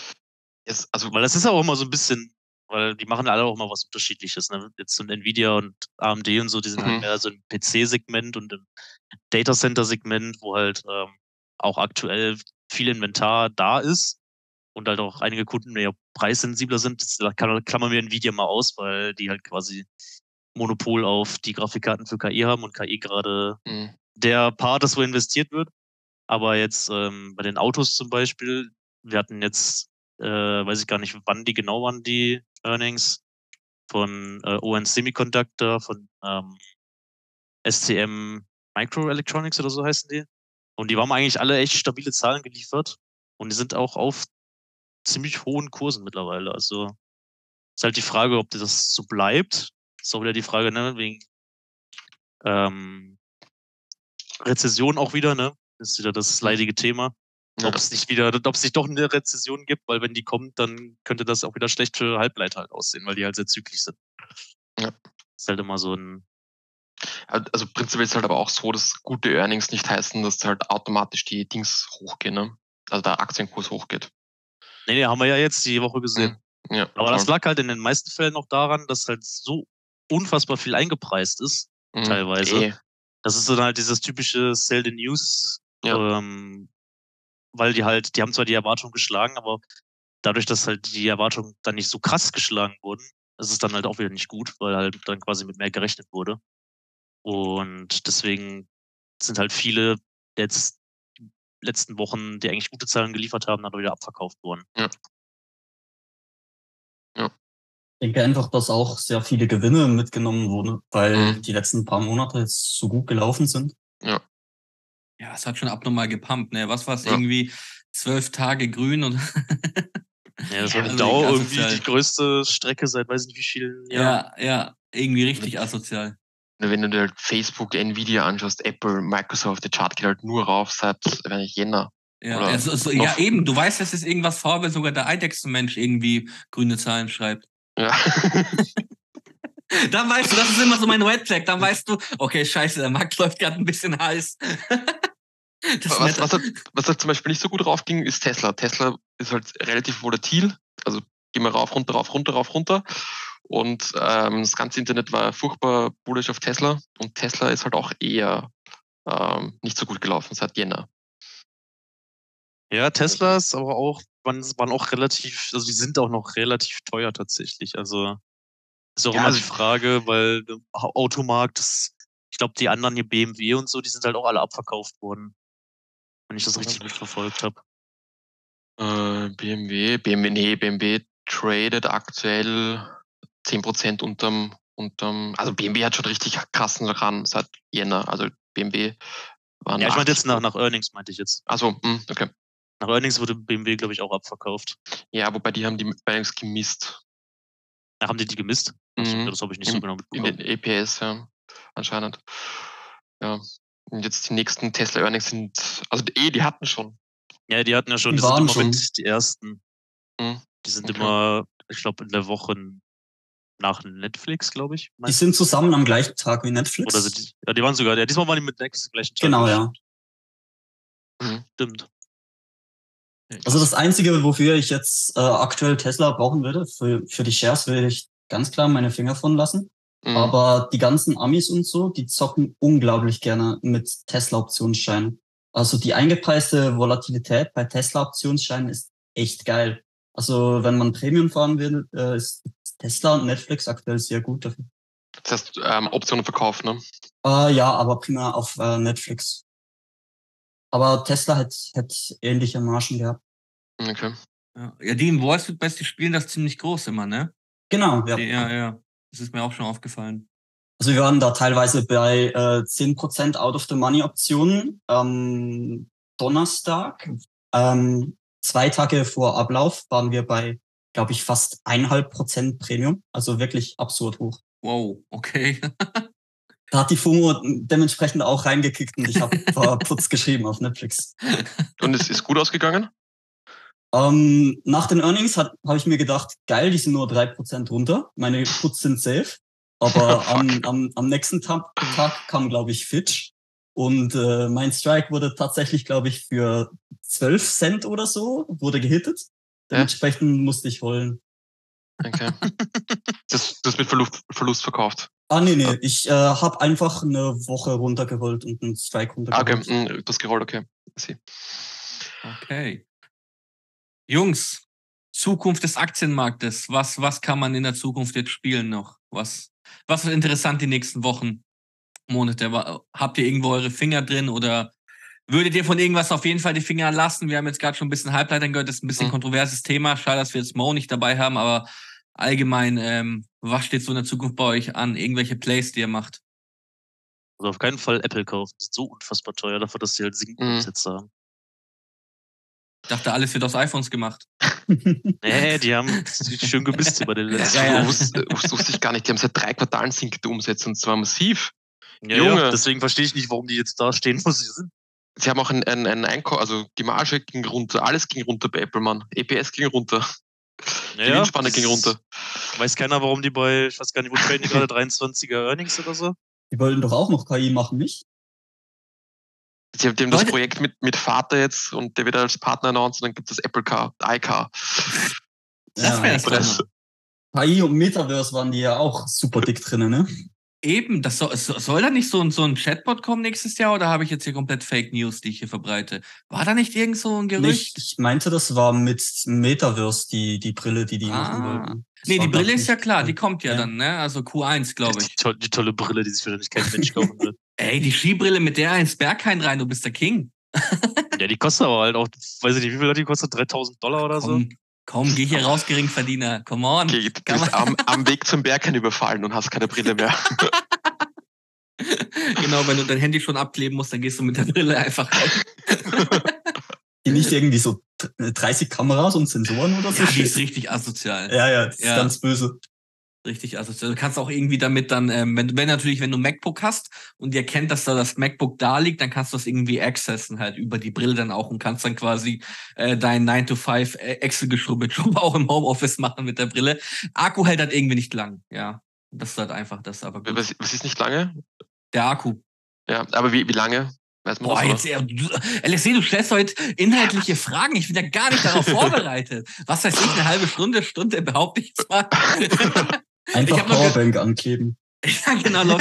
S2: Yes, also, weil das ist auch immer so ein bisschen, weil die machen alle auch immer was Unterschiedliches. Ne? Jetzt so ein Nvidia und AMD und so, die sind halt mhm. halt mehr so im PC-Segment und im Data Center-Segment, wo halt ähm, auch aktuell viel Inventar da ist und halt auch einige Kunden mehr preissensibler sind. Das klammern wir Nvidia mal aus, weil die halt quasi Monopol auf die Grafikkarten für KI haben und KI gerade mhm. der Part ist, wo investiert wird. Aber jetzt ähm, bei den Autos zum Beispiel, wir hatten jetzt, äh, weiß ich gar nicht, wann die genau waren, die Earnings von äh, ON Semiconductor, von ähm, STM Microelectronics oder so heißen die. Und die haben eigentlich alle echt stabile Zahlen geliefert. Und die sind auch auf ziemlich hohen Kursen mittlerweile. Also ist halt die Frage, ob das so bleibt. Ist auch wieder die Frage, ne, wegen ähm, Rezession auch wieder, ne? Das ist wieder das mhm. leidige Thema. Ja. Ob es nicht wieder, ob es nicht doch eine Rezession gibt, weil wenn die kommt, dann könnte das auch wieder schlecht für Halbleiter halt aussehen, weil die halt sehr zyklisch sind. Ja. Ist halt immer so ein,
S4: Also prinzipiell ist es halt aber auch so, dass gute Earnings nicht heißen, dass halt automatisch die Dings hochgehen, ne? Also der Aktienkurs hochgeht.
S2: Nee, nee, haben wir ja jetzt die Woche gesehen. Mhm. Ja, aber klar. das lag halt in den meisten Fällen auch daran, dass halt so unfassbar viel eingepreist ist, mhm. teilweise. Eh. Das ist dann halt dieses typische Sell the News, ja. ähm, weil die halt, die haben zwar die Erwartung geschlagen, aber dadurch, dass halt die Erwartungen dann nicht so krass geschlagen wurden, ist es dann halt auch wieder nicht gut, weil halt dann quasi mit mehr gerechnet wurde. Und deswegen sind halt viele jetzt letzten Wochen, die eigentlich gute Zahlen geliefert haben, dann wieder abverkauft worden. Ja.
S3: ja. Ich denke einfach, dass auch sehr viele Gewinne mitgenommen wurden, weil mhm. die letzten paar Monate jetzt so gut gelaufen sind.
S4: Ja.
S1: Ja, es hat schon abnormal gepumpt, ne? Was war es ja. irgendwie? Zwölf Tage grün und.
S2: ja, das war ja, Dau irgendwie die größte Strecke seit weiß nicht wie vielen
S1: Jahren. Ja, ja, irgendwie richtig asozial.
S4: Wenn du dir halt Facebook, Nvidia anschaust, Apple, Microsoft, der Chart geht halt nur rauf seit, wenn ich Jänner.
S1: Ja, also, so, ja, eben, du weißt, dass es irgendwas vor, wenn sogar der Eidechsenmensch irgendwie grüne Zahlen schreibt.
S4: Ja.
S1: dann weißt du, das ist immer so mein Red Flag, dann weißt du, okay, scheiße, der Markt läuft gerade ein bisschen heiß.
S4: was, was, halt, was halt zum Beispiel nicht so gut raufging, ist Tesla. Tesla ist halt relativ volatil, also gehen wir rauf, runter, rauf, runter, rauf, runter. Und ähm, das ganze Internet war furchtbar bullish auf Tesla und Tesla ist halt auch eher ähm, nicht so gut gelaufen seit Jänner.
S2: Ja, Tesla ist aber auch, waren, waren auch relativ, also die sind auch noch relativ teuer tatsächlich. Also ist auch ja, immer also, die Frage, weil Automarkt, das, ich glaube, die anderen hier BMW und so, die sind halt auch alle abverkauft worden. Wenn ich das richtig mitverfolgt habe.
S4: Äh, BMW, BMW, nee, BMW tradet aktuell 10% unterm, unterm, also BMW hat schon richtig krassen Ran seit Jänner. Also BMW
S2: waren. Ja, ich meinte jetzt nach, nach Earnings, meinte ich jetzt.
S4: Achso, hm, okay.
S2: Nach Earnings wurde BMW, glaube ich, auch abverkauft.
S4: Ja, wobei die haben die Earnings gemisst.
S2: Ja, haben die die gemisst?
S4: Mhm. Das habe ich nicht so genau mitbekommen. In den EPS, ja, anscheinend. Ja. Und jetzt die nächsten Tesla Earnings sind, also eh, die hatten schon.
S2: Ja, die hatten ja schon, die, die sind immer schon. mit die ersten. Mhm. Die sind okay. immer, ich glaube, in der Woche nach Netflix, glaube ich.
S3: Die sind zusammen am gleichen Tag wie Netflix.
S2: Oder sind die, ja, die waren sogar, ja, diesmal waren die mit Netflix am gleichen Tag.
S3: Genau, ja.
S2: Mhm. Stimmt.
S3: Also das Einzige, wofür ich jetzt äh, aktuell Tesla brauchen würde, für, für die Shares würde ich ganz klar meine Finger von lassen. Mhm. Aber die ganzen Amis und so, die zocken unglaublich gerne mit Tesla-Optionsscheinen. Also die eingepreiste Volatilität bei Tesla-Optionsscheinen ist echt geil. Also wenn man Premium fahren will, äh, ist Tesla und Netflix aktuell sehr gut dafür.
S4: Das heißt, ähm, Optionen verkaufen, ne?
S3: Äh, ja, aber primär auf äh, Netflix. Aber Tesla hat, hat ähnliche Margen gehabt.
S4: Okay.
S1: Ja, die in Wall Street Best, die spielen das ziemlich groß immer, ne?
S3: Genau,
S1: ja. Ja, ja. Das ist mir auch schon aufgefallen.
S3: Also wir waren da teilweise bei äh, 10% Out-of-the-Money-Optionen am Donnerstag. Ähm, zwei Tage vor Ablauf waren wir bei, glaube ich, fast eineinhalb Prozent Premium. Also wirklich absurd hoch.
S1: Wow, okay.
S3: da hat die FOMO dementsprechend auch reingekickt und ich habe Putz geschrieben auf Netflix.
S4: Und es ist gut ausgegangen?
S3: Ähm, nach den Earnings habe ich mir gedacht, geil, die sind nur drei Prozent runter. Meine Puts sind safe. Aber am, am, am nächsten Tag, Tag kam, glaube ich, Fitch. Und äh, mein Strike wurde tatsächlich, glaube ich, für 12 Cent oder so, wurde gehittet. Dementsprechend ja. musste ich holen.
S4: Okay. das, das mit Verlust, Verlust verkauft.
S3: Ah, nee, nee. Ich äh, habe einfach eine Woche runtergeholt und einen Strike runtergeholt.
S4: Ah, okay, mm, das gerollt, okay.
S1: Okay. Jungs, Zukunft des Aktienmarktes. Was, was kann man in der Zukunft jetzt spielen noch? Was, was wird interessant die nächsten Wochen? Monate? Habt ihr irgendwo eure Finger drin oder würdet ihr von irgendwas auf jeden Fall die Finger lassen? Wir haben jetzt gerade schon ein bisschen Halbleitern gehört, das ist ein bisschen mhm. kontroverses Thema. Schade, dass wir jetzt Mo nicht dabei haben, aber allgemein, ähm, was steht so in der Zukunft bei euch an? Irgendwelche Plays, die ihr macht?
S2: Also auf keinen Fall Apple kaufen. Die sind so unfassbar teuer dafür, dass sie halt sinkende mhm. Umsätze haben.
S1: Ich dachte, alles wird aus iPhones gemacht.
S2: nee, die haben schön gebisst über den
S4: letzten ja, ja. Das wusste ich gar nicht. Die haben seit drei Quartalen sinkende Umsätze und zwar massiv.
S2: Ja, Junge. Ja, deswegen verstehe ich nicht, warum die jetzt da stehen, wo sie sind.
S4: Sie haben auch ein, ein, ein Einkauf, also die Marge ging runter, alles ging runter bei Apple, Mann. EPS ging runter. Ja, die Windspanne ging runter.
S2: Weiß keiner, warum die bei, ich weiß gar nicht, wo traden die gerade 23er Earnings oder so?
S3: Die wollten doch auch noch KI machen, nicht?
S4: Sie haben das Projekt mit, mit Vater jetzt und der wird als Partner announced und dann gibt es Apple Car, iCar.
S3: Das wäre das. KI und Metaverse waren die ja auch super dick drin, ne?
S1: Eben, das soll, soll da nicht so ein, so ein Chatbot kommen nächstes Jahr oder habe ich jetzt hier komplett Fake News, die ich hier verbreite? War da nicht irgend so ein Gerücht? Nicht,
S3: ich meinte, das war mit Metaverse die, die Brille, die die ah. machen wollten.
S1: Das nee, die Brille ist ja klar, die kommt ja, ja. dann, ne? Also Q1, glaube ich.
S2: Die, to die, tolle Brille, die sich wahrscheinlich kein Mensch kaufen will.
S1: Ey, die Skibrille mit der ins Berghain rein, du bist der King.
S2: ja, die kostet aber halt auch, weiß ich nicht, wie viel hat die kostet? 3000 Dollar oder
S1: komm,
S2: so?
S1: Komm, geh hier raus, Geringverdiener. Come on. Okay,
S4: du bist am, am Weg zum Berghain überfallen und hast keine Brille mehr.
S1: genau, wenn du dein Handy schon abkleben musst, dann gehst du mit der Brille einfach raus.
S3: Die nicht irgendwie so 30 Kameras und Sensoren oder so?
S1: Ja, die ist richtig asozial.
S3: Ja, ja, das ja. ist ganz böse.
S1: Richtig asozial. Du kannst auch irgendwie damit dann, ähm, wenn, wenn natürlich, wenn du MacBook hast und dir erkennt, dass da das MacBook da liegt, dann kannst du das irgendwie accessen halt über die Brille dann auch und kannst dann quasi äh, dein 9 to 5 äh, Excel-Geschrubbel-Job auch im Homeoffice machen mit der Brille. Akku hält halt irgendwie nicht lang, ja. Das ist halt einfach das, aber
S4: gut. Was, was ist nicht lange?
S1: Der Akku.
S4: Ja, aber wie, wie lange?
S1: Weiß man Boah, das, jetzt, du, LSD, du stellst heute inhaltliche Fragen. Ich bin ja gar nicht darauf vorbereitet. Was weiß ich, eine halbe Stunde, Stunde behaupte ich zwar.
S3: Einfach Powerbank ankleben.
S1: Ja, genau.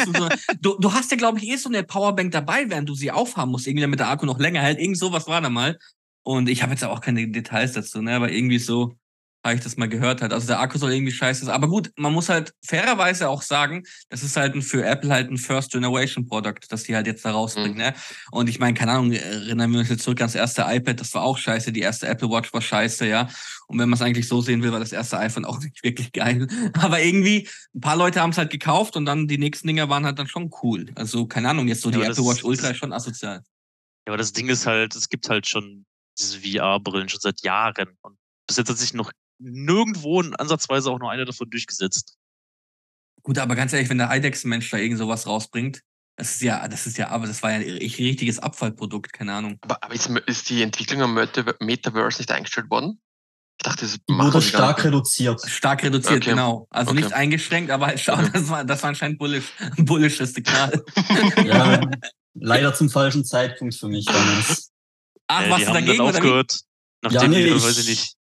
S1: Du, du hast ja, glaube ich, eh so eine Powerbank dabei, während du sie aufhaben musst, irgendwie damit der Akku noch länger hält. Irgend sowas war da mal. Und ich habe jetzt auch keine Details dazu, ne? Aber irgendwie so, habe ich das mal gehört halt. Also der Akku soll irgendwie scheiße sein. Aber gut, man muss halt fairerweise auch sagen, das ist halt ein, für Apple halt ein First Generation Product, das die halt jetzt da rausbringen. Mhm. Ne? Und ich meine, keine Ahnung, erinnern wir uns jetzt zurück ans erste iPad, das war auch scheiße, die erste Apple Watch war scheiße, ja. Und wenn man es eigentlich so sehen will, war das erste iPhone auch nicht wirklich geil. Aber irgendwie, ein paar Leute haben es halt gekauft und dann die nächsten Dinger waren halt dann schon cool. Also, keine Ahnung, jetzt so ja, die Apple Watch Ultra ist schon asozial.
S2: Ja, aber das Ding ist halt, es gibt halt schon diese VR-Brillen schon seit Jahren. Und bis jetzt hat sich noch nirgendwo ansatzweise auch nur einer davon durchgesetzt.
S1: Gut, aber ganz ehrlich, wenn der IDEX-Mensch da irgend sowas rausbringt, das ist ja, das ist ja, aber das war ja ein richtiges Abfallprodukt, keine Ahnung.
S4: Aber, aber ist, ist, die Entwicklung am Metaverse nicht eingestellt worden?
S3: Ich dachte, das wurde stark reduziert.
S1: Stark reduziert, okay. genau. Also okay. nicht eingeschränkt, aber halt schau, das war, das war anscheinend bullish, ein bullisches Signal.
S3: ja, leider zum falschen Zeitpunkt für mich damals.
S2: Ach, ja, was du dagegen oder aufgehört, Nachdem ja, nee, ich, weiß ich nicht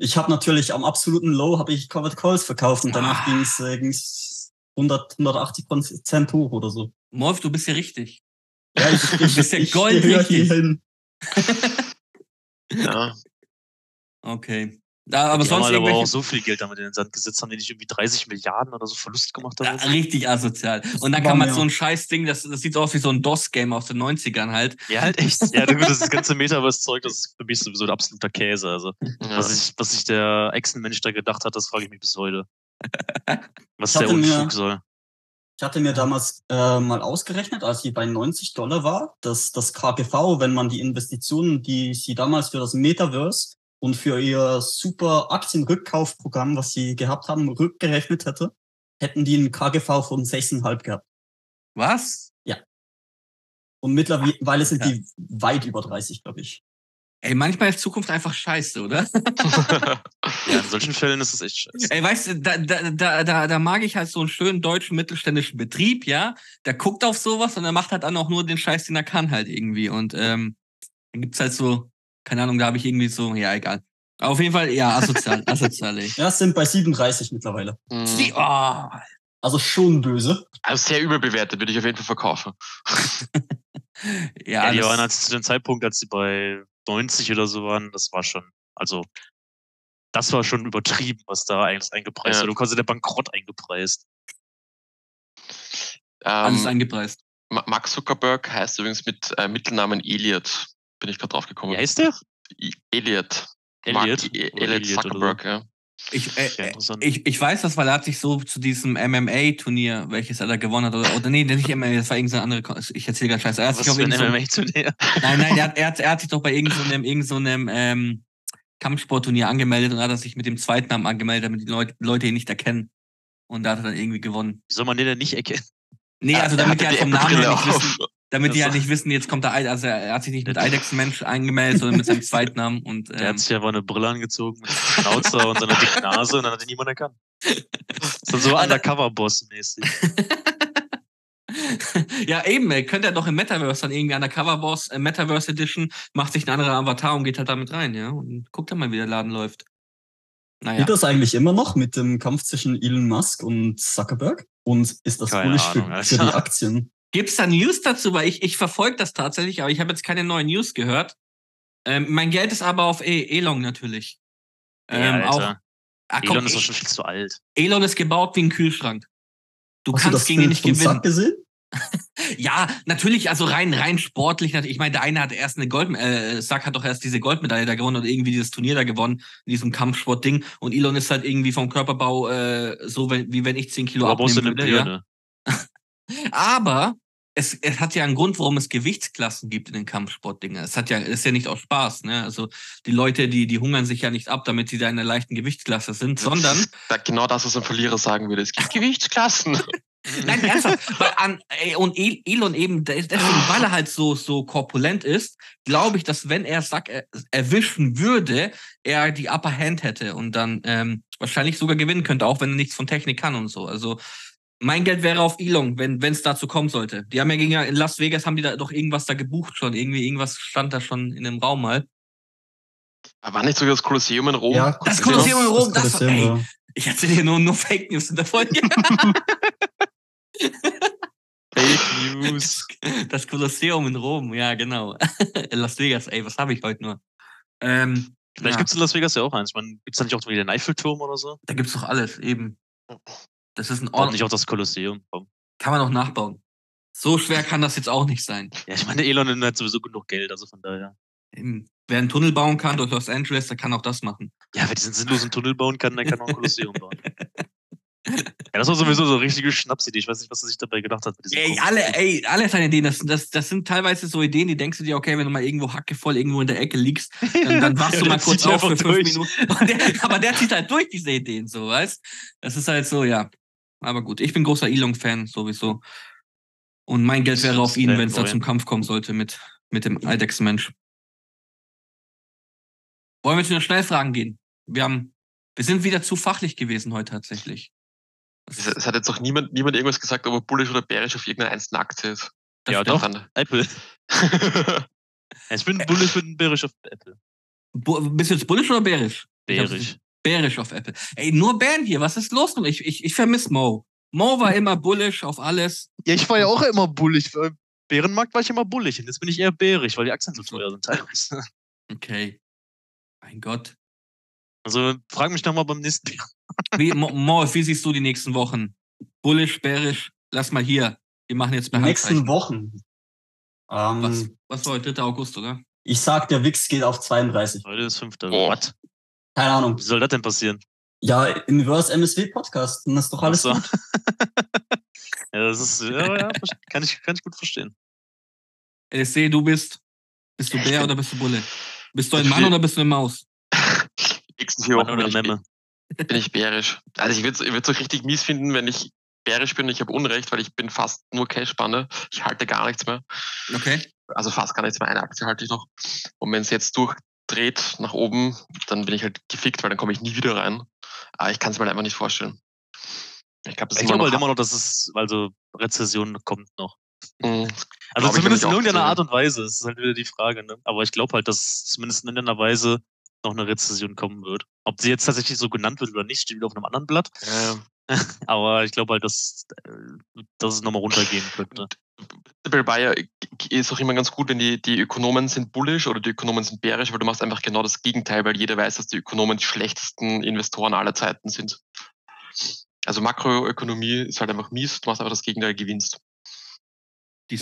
S3: ich habe natürlich am absoluten Low habe ich Covered Calls verkauft und danach ah. ging es äh, ging's 100, 180 Prozent hoch oder so.
S1: Morph, du bist ja richtig.
S3: Ja, ich, ich, du bist ja Gold richtig. Hin.
S2: ja.
S1: Okay.
S2: Ja, aber die sonst haben aber auch so viel Geld damit in den Sand gesetzt, haben die nicht irgendwie 30 Milliarden oder so Verlust gemacht
S1: haben? Ja, richtig asozial. Und dann kann man so ein Scheiß-Ding, das, das sieht aus wie so ein DOS-Game aus den 90ern halt.
S2: Ja, halt echt. ja, gut, das ganze Metaverse-Zeug, das ist für mich sowieso ein absoluter Käse. Also, ja. was, ich, was sich der Echsenmensch da gedacht hat, das frage ich mich bis heute. Was der Unfug mir, soll.
S3: Ich hatte mir damals äh, mal ausgerechnet, als sie bei 90 Dollar war, dass das KGV, wenn man die Investitionen, die sie damals für das Metaverse und für ihr super Aktienrückkaufprogramm, was sie gehabt haben, rückgerechnet hätte, hätten die einen KGV von 6,5 gehabt.
S1: Was?
S3: Ja. Und mittlerweile sind die weit über 30, glaube ich.
S1: Ey, manchmal ist Zukunft einfach scheiße, oder?
S2: ja, in solchen Fällen ist es echt scheiße.
S1: Ey, weißt du, da, da, da, da, da mag ich halt so einen schönen deutschen mittelständischen Betrieb, ja. Der guckt auf sowas und er macht halt dann auch nur den Scheiß, den er kann halt irgendwie. Und ähm, dann gibt's halt so keine Ahnung, da habe ich irgendwie so, ja, egal. Auf jeden Fall, ja, asozial, asozial. Ey.
S3: Ja, es sind bei 37 mittlerweile.
S1: Mhm. Sie, oh.
S3: Also schon böse.
S4: Also sehr überbewertet, würde ich auf jeden Fall verkaufen.
S2: ja, ja, die waren zu dem Zeitpunkt, als sie bei 90 oder so waren, das war schon, also das war schon übertrieben, was da eigentlich eingepreist ja. war. Du kannst der Bankrott eingepreist.
S1: Ähm, Alles eingepreist.
S4: Max Zuckerberg heißt übrigens mit äh, Mittelnamen Elliot bin ich gerade drauf gekommen.
S2: Wie heißt der?
S4: Elliot.
S2: Elliot?
S4: Elliot Zuckerberg, ja.
S1: Ich, äh, ich, ich weiß das, weil er hat sich so zu diesem MMA-Turnier, welches er da gewonnen hat, oder, oder nee, nicht MMA, das war irgendein andere, ich erzähle ganz scheiße. Er hat Was sich auf ein MMA-Turnier? Nein, nein, er hat, er, hat, er hat sich doch bei irgendeinem, irgendeinem ähm, Kampfsportturnier angemeldet und hat sich mit dem Zweitnamen angemeldet, damit die Leute, Leute ihn nicht erkennen. Und da hat er dann irgendwie gewonnen.
S2: Wie soll man den denn nicht erkennen?
S1: Nee, also damit die halt vom Namen her nicht wissen, damit die halt nicht wissen, jetzt kommt der Eid, also er hat sich nicht mit Eidex-Mensch eingemeldet, sondern mit seinem Zweitnamen. Und,
S2: ähm, er hat sich aber eine Brille angezogen mit Schnauzer und seiner dicken Nase und dann hat ihn niemand erkannt. Das ist so Undercover-Boss-mäßig.
S1: ja, eben, ey, könnte er doch im Metaverse dann irgendwie an der Coverboss äh, Metaverse Edition, macht sich ein anderer Avatar und geht halt damit rein, ja. Und guckt dann mal, wie der Laden läuft.
S3: Naja. Geht das eigentlich immer noch mit dem Kampf zwischen Elon Musk und Zuckerberg? Und ist das bullish für, für, die Aktien?
S1: Gibt's da News dazu? Weil ich, ich verfolge das tatsächlich, aber ich habe jetzt keine neuen News gehört. Ähm, mein Geld ist aber auf e Elon natürlich.
S2: Ähm, ja, auch, ah, komm, Elon ist doch schon viel zu alt.
S1: Elon ist gebaut wie ein Kühlschrank. Du Hast kannst du gegen ihn nicht gewinnen. Sack gesehen? ja, natürlich, also rein, rein sportlich. Ich meine, der eine hat erst eine Gold, äh, Sack hat doch erst diese Goldmedaille da gewonnen und irgendwie dieses Turnier da gewonnen, in diesem Kampfsportding. Und Elon ist halt irgendwie vom Körperbau äh, so, wenn, wie wenn ich 10 Kilo Aber abnehmen würde. Ja. Aber es, es hat ja einen Grund, warum es Gewichtsklassen gibt in den Kampfsportdingen. Es hat ja, ist ja nicht aus Spaß, ne? Also die Leute, die, die hungern sich ja nicht ab, damit sie da in einer leichten Gewichtsklasse sind, sondern.
S4: genau das, was ein Verlierer sagen würde. Es gibt Gewichtsklassen.
S1: Nein, ernsthaft. weil an, ey, und Elon eben, deswegen, weil er halt so, so korpulent ist, glaube ich, dass wenn er Sack er, erwischen würde, er die Upper Hand hätte und dann ähm, wahrscheinlich sogar gewinnen könnte, auch wenn er nichts von Technik kann und so. Also mein Geld wäre auf Elon, wenn es dazu kommen sollte. Die haben ja gegen in Las Vegas haben die da doch irgendwas da gebucht schon. Irgendwie irgendwas stand da schon in dem Raum mal.
S4: war nicht sogar das Kolosseum in Rom?
S1: Ja, das Kolosseum in Rom, das, das war, ey, ich erzähle hier nur, nur Fake News in der Folge.
S2: Fake News.
S1: Das Kolosseum in Rom, ja, genau. In Las Vegas, ey, was habe ich heute nur?
S2: Ähm, Vielleicht ja. gibt es in Las Vegas ja auch eins. Gibt es da nicht auch wieder den Eiffelturm oder so?
S1: Da gibt es doch alles, eben. Das ist ein
S2: Ort. nicht auch das Kolosseum.
S1: Kann man auch nachbauen. So schwer kann das jetzt auch nicht sein.
S2: Ja, ich meine, Elon hat sowieso genug Geld, also von daher.
S1: Eben. Wer einen Tunnel bauen kann durch Los Angeles, der kann auch das machen.
S2: Ja, wer diesen sinnlosen Tunnel bauen kann, der kann auch ein Kolosseum bauen. Ja, das war sowieso so eine richtige Schnapsidee. Ich weiß nicht, was er sich dabei gedacht hat.
S1: Ey, alle, ey, alle seine Ideen, das, das, das sind teilweise so Ideen, die denkst du dir, okay, wenn du mal irgendwo hackevoll irgendwo in der Ecke liegst, dann, dann wachst ja, du mal kurz auf für fünf durch. Minuten. Der, aber der zieht halt durch diese Ideen, so, weißt Das ist halt so, ja. Aber gut, ich bin großer Elon-Fan sowieso. Und mein Geld wäre auf ihn, wenn es da zum Kampf kommen sollte mit, mit dem Aldex-Mensch. Wollen wir zu den Schnellfragen gehen? Wir haben, wir sind wieder zu fachlich gewesen heute tatsächlich.
S4: Es, es, hat jetzt auch niemand, niemand irgendwas gesagt, ob er bullish oder bärisch auf irgendeiner einzelnen Aktie ist.
S2: Das ja, doch. Dran. Apple. ich bin bullish und bärisch auf Apple.
S1: Bu bist du jetzt bullish oder bärisch?
S2: Bärisch.
S1: Bärisch auf Apple. Ey, nur Bären hier, was ist los? Ich, ich, ich vermisse Mo. Mo war immer bullish auf alles.
S2: Ja, ich war ja auch immer bullish. Im Bärenmarkt war ich immer bullish. Und jetzt bin ich eher bärisch, weil die Aktien so teuer sind teilweise.
S1: Okay. Mein Gott.
S2: Also frag mich nochmal beim nächsten Jahr.
S1: Wie, Mo, wie siehst du die nächsten Wochen? Bullish, bärisch? Lass mal hier. Wir machen jetzt
S3: Die nächsten Wochen.
S1: Ähm, was, was war heute 3. August, oder?
S3: Ich sag, der Wix geht auf 32.
S2: Heute ist 5.
S3: Oh. Keine Ahnung.
S2: Wie soll das denn passieren?
S3: Ja, im Reverse MSW Podcast. Das ist doch alles so. gut.
S2: ja, das ist, ja, ja, kann ich, kann ich gut verstehen.
S1: LSC, du bist, bist du Bär oder bist du Bulle? Bist du ein Mann oder bist du eine Maus?
S4: Nächsten vier Wochen bin ich, bin ich bärisch. Also ich würde es auch richtig mies finden, wenn ich bärisch bin. Ich habe Unrecht, weil ich bin fast nur Cash-Spanne. Ich halte gar nichts mehr.
S1: Okay.
S4: Also fast gar nichts mehr. Eine Aktie halte ich noch. Und wenn es jetzt durchdreht nach oben, dann bin ich halt gefickt, weil dann komme ich nie wieder rein. Aber ich kann es mir halt einfach nicht vorstellen.
S2: Ich glaube glaub halt immer noch, dass es, also Rezession kommt noch. Mhm. Also zumindest in irgendeiner Art und Weise, das ist halt wieder die Frage. Ne? Aber ich glaube halt, dass zumindest in irgendeiner Weise noch eine Rezession kommen wird. Ob sie jetzt tatsächlich so genannt wird oder nicht, steht wieder auf einem anderen Blatt. Ja. Aber ich glaube halt, dass, äh, dass es nochmal runtergehen könnte.
S4: Bei Bayer ist auch immer ganz gut, wenn die, die Ökonomen sind bullish oder die Ökonomen sind bärisch, weil du machst einfach genau das Gegenteil, weil jeder weiß, dass die Ökonomen die schlechtesten Investoren aller Zeiten sind. Also Makroökonomie ist halt einfach mies, du machst einfach das Gegenteil, gewinnst.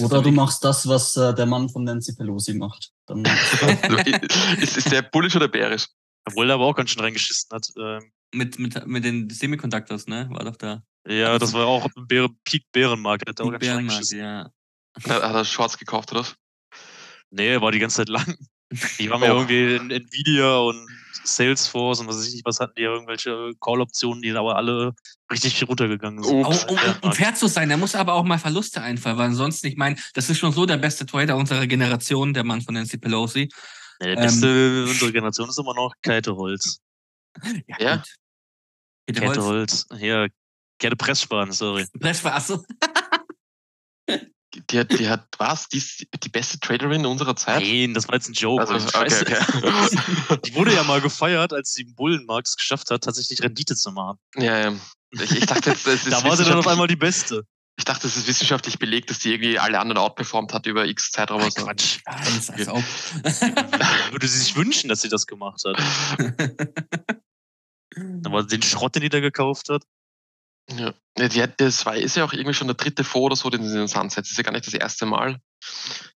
S3: Oder du machst das, was äh, der Mann von Nancy Pelosi macht. Dann
S4: ist, ist der bullish oder bärisch?
S2: Obwohl er aber auch ganz schön reingeschissen hat. Ähm.
S1: Mit, mit, mit den Semiconductors, ne? War doch da.
S2: Ja, also, das war auch ein Bären, Peak Bärenmarkt. Hat
S1: Peak Bärenmarkt, ja.
S4: Hat, hat er schwarz gekauft, oder?
S2: Nee, war die ganze Zeit lang. Die haben oh. ja irgendwie in Nvidia und Salesforce und was weiß ich nicht, was hatten die ja irgendwelche Call-Optionen, die aber alle richtig runtergegangen sind.
S1: Oh, um, um, fair zu sein, der muss aber auch mal Verluste einfallen, weil ansonsten, ich meine, das ist schon so der beste Trader unserer Generation, der Mann von Nancy Pelosi.
S2: Ja, der beste ähm, unserer Generation ist immer noch Käthe Holz.
S1: Ja. ja?
S2: Käthe Holz. Hier, Käthe Presssparen, sorry.
S1: Presssparen, achso.
S4: Die hat, die hat was? Die ist die beste Traderin unserer Zeit?
S2: Nein, das war jetzt ein Joke. Also, okay, okay. die wurde ja mal gefeiert, als sie im Bullenmarkt es geschafft hat, tatsächlich Rendite zu machen.
S4: Ja, ja. Ich, ich dachte jetzt,
S2: das ist Da war sie dann auf einmal die Beste.
S4: Ich dachte, es ist wissenschaftlich belegt, dass die irgendwie alle anderen outperformt hat über x Zeitraum. Ach,
S2: Quatsch. Nein, als ob. Würde sie sich wünschen, dass sie das gemacht hat. Aber den Schrott, den die da gekauft hat.
S4: Ja, die hat, das war, ist ja auch irgendwie schon der dritte Fonds oder so, den sie in den Sand setzt. Das ist ja gar nicht das erste Mal.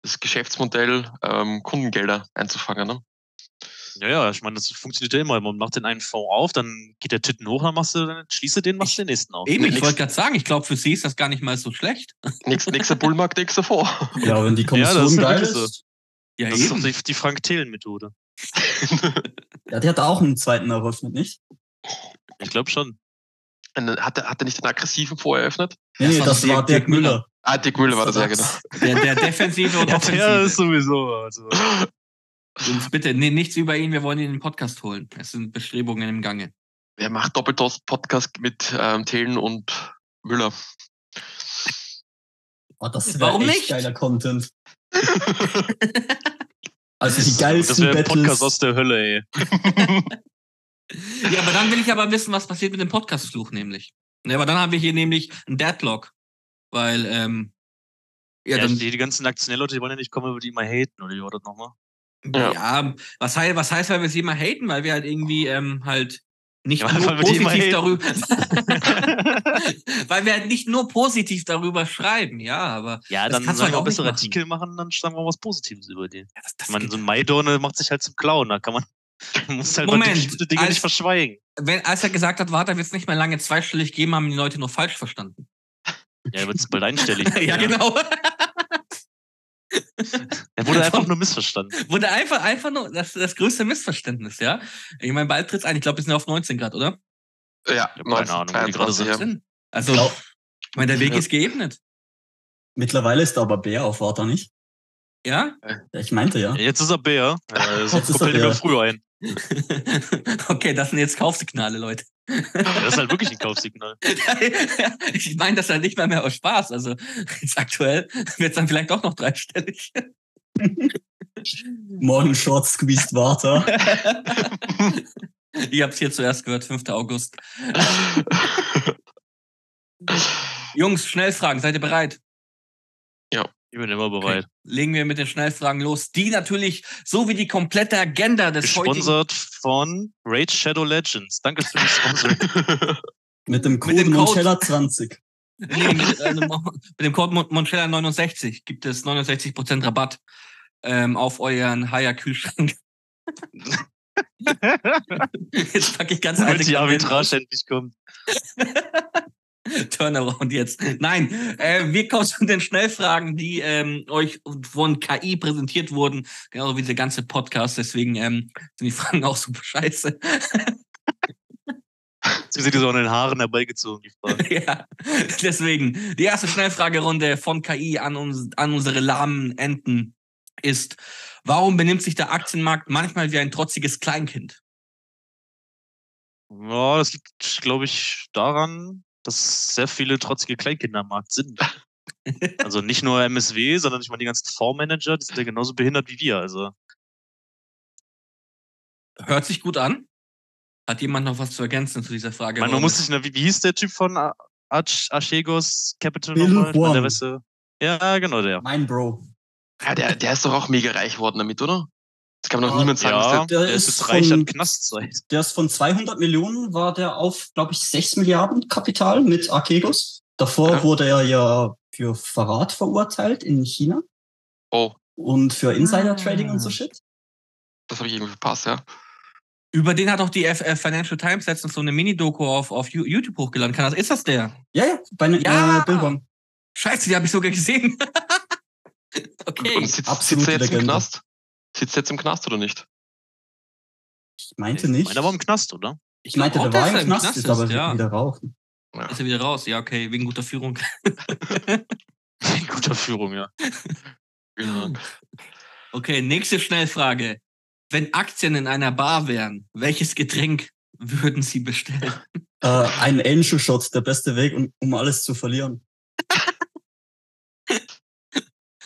S4: Das Geschäftsmodell, ähm, Kundengelder einzufangen. Ne?
S2: Ja, ja, ich meine, das funktioniert ja immer. Man macht den einen Fonds auf, dann geht der Titten hoch, dann machst du, dann schließt du den, machst du den nächsten auf.
S1: Eben, ich wollte gerade sagen, ich glaube, für sie ist das gar nicht mal so schlecht.
S4: Nächster, nächster Bullmarkt, nächster Fonds.
S3: Ja, wenn die Kommission ja, geil ist. So.
S2: Ja, das eben. ist doch die, die Frank-Thelen-Methode.
S3: ja, die hat auch einen zweiten eröffnet, nicht?
S2: Ich glaube schon.
S4: Hat er, hat er nicht den aggressiven voreröffnet?
S3: Nee, nee, das, das war Dirk Müller.
S4: Ah, Dirk Müller war das, ja, genau.
S1: Der, der Defensive und Offensive.
S2: Ja, ist sowieso. Also.
S1: Und bitte, nee, nichts über ihn, wir wollen ihn in den Podcast holen. Es sind Bestrebungen im Gange.
S4: Wer macht Doppeltost-Podcast mit ähm, Thelen und Müller?
S3: Oh, das wäre echt nicht? geiler Content. also die geilsten Das wäre ein
S2: Podcast aus der Hölle, ey.
S1: ja, aber dann will ich aber wissen, was passiert mit dem Podcast-Fluch nämlich. Ja, aber dann haben wir hier nämlich einen Deadlock. Weil, ähm,
S2: ja, ja dann, die, die ganzen Aktionärleute, die wollen ja nicht kommen, über die immer haten, oder wie war das nochmal?
S1: Ja, ja was, heißt, was heißt, weil wir sie immer haten? Weil wir halt irgendwie ähm, halt nicht ja, nur positiv darüber. weil wir halt nicht nur positiv darüber schreiben, ja, aber.
S2: Ja, dann kannst wir halt auch bessere Artikel machen, dann schreiben wir was Positives über die. Ja, das, das man, so ein Maidorne macht sich halt zum Clown, da kann man. Man muss halt Moment, bestimmte Dinge als, nicht verschweigen.
S1: Wenn, als er gesagt hat, warte, wird es nicht mehr lange zweistellig geben, haben die Leute nur falsch verstanden.
S2: Ja, wird es bald einstellig.
S1: ja, ja, genau.
S2: Er wurde einfach nur missverstanden.
S1: Wurde einfach, einfach nur das, das größte Missverständnis, ja. Ich meine, bald tritt's ein. Ich glaube, wir sind auf 19 Grad, oder?
S4: Ja, 19, Ahnung, 23,
S1: ja. Also, ich meine, der Weg ja. ist geebnet.
S3: Mittlerweile ist er aber Bär auf Water, nicht?
S1: Ja?
S3: Ich meinte ja.
S2: Jetzt ist er Bär. Ja, so kommt er lieber früh ein.
S1: okay, das sind jetzt Kaufsignale, Leute.
S2: das ist halt wirklich ein Kaufsignal.
S1: ich meine das halt nicht mal mehr aus Spaß. Also jetzt aktuell wird es dann vielleicht doch noch dreistellig.
S3: Morgen Short Squeezed Water.
S1: ich hab's hier zuerst gehört, 5. August. Jungs, Schnellfragen, seid ihr bereit?
S2: Ja. Ich bin immer bereit. Okay.
S1: Legen wir mit den Schnellfragen los, die natürlich so wie die komplette Agenda des
S2: Gesponsert von Raid Shadow Legends. Danke für die Sponsoring.
S3: mit dem Code, Monchella 20.
S1: Nee, mit, äh, mit, dem Code Monchella 69 gibt es 69% Rabatt ähm, auf euren Haier Kühlschrank. Jetzt packe ich ganz
S2: alte die Arbitrage endlich kommt.
S1: Turnaround jetzt. Nein, äh, wir kommen zu den Schnellfragen, die ähm, euch von KI präsentiert wurden, genau wie der ganze Podcast. Deswegen ähm, sind die Fragen auch super scheiße.
S2: Sie sind so an den Haaren herbeigezogen, die Fragen.
S1: ja, deswegen. Die erste Schnellfragerunde von KI an, uns, an unsere lahmen Enten ist, warum benimmt sich der Aktienmarkt manchmal wie ein trotziges Kleinkind?
S2: Ja, das liegt, glaube ich, daran, dass sehr viele trotzige Kleinkinder am Markt sind. also nicht nur MSW, sondern ich meine die ganzen Fondsmanager, die sind ja genauso behindert wie wir. Also.
S1: Hört sich gut an. Hat jemand noch was zu ergänzen zu dieser Frage?
S2: Man, man muss sich, wie, wie hieß der Typ von Archegos Capital
S3: Bill nochmal? Der
S2: ja, genau der.
S3: Mein Bro.
S4: Ja, der, der ist doch auch mega reich worden damit, oder? Das kann man doch niemand sagen.
S2: Ja, der, der, ist jetzt reich an Knastzeit.
S3: Der ist von 200 Millionen, war der auf, glaube ich, 6 Milliarden Kapital mit Archegos. Davor ja. wurde er ja für Verrat verurteilt in China.
S4: Oh.
S3: Und für Insider-Trading ah. und so ah. Shit.
S4: Das habe ich irgendwie verpasst, ja.
S1: Über den hat auch die F Financial Times letztens so eine Mini-Doku auf, auf YouTube hochgeladen. Kann das, ist das der?
S3: Ja, ja, bei ne, ja. Äh, Billborn.
S1: Scheiße, die habe ich sogar gesehen. okay.
S4: Und sitzt er jetzt im Knast? Sitzt jetzt im Knast oder nicht?
S3: Ich meinte nicht. Ich
S2: meine, er war im Knast, oder?
S3: Ich meinte, der war im Knast, ist, aber ja. wieder rauchen.
S1: Ja. Ist er wieder raus? Ja, okay, wegen guter Führung.
S2: wegen guter Führung, ja.
S1: genau. Okay, nächste Schnellfrage. Wenn Aktien in einer Bar wären, welches Getränk würden Sie bestellen?
S3: Äh, ein Angel Shot, der beste Weg, um, um alles zu verlieren.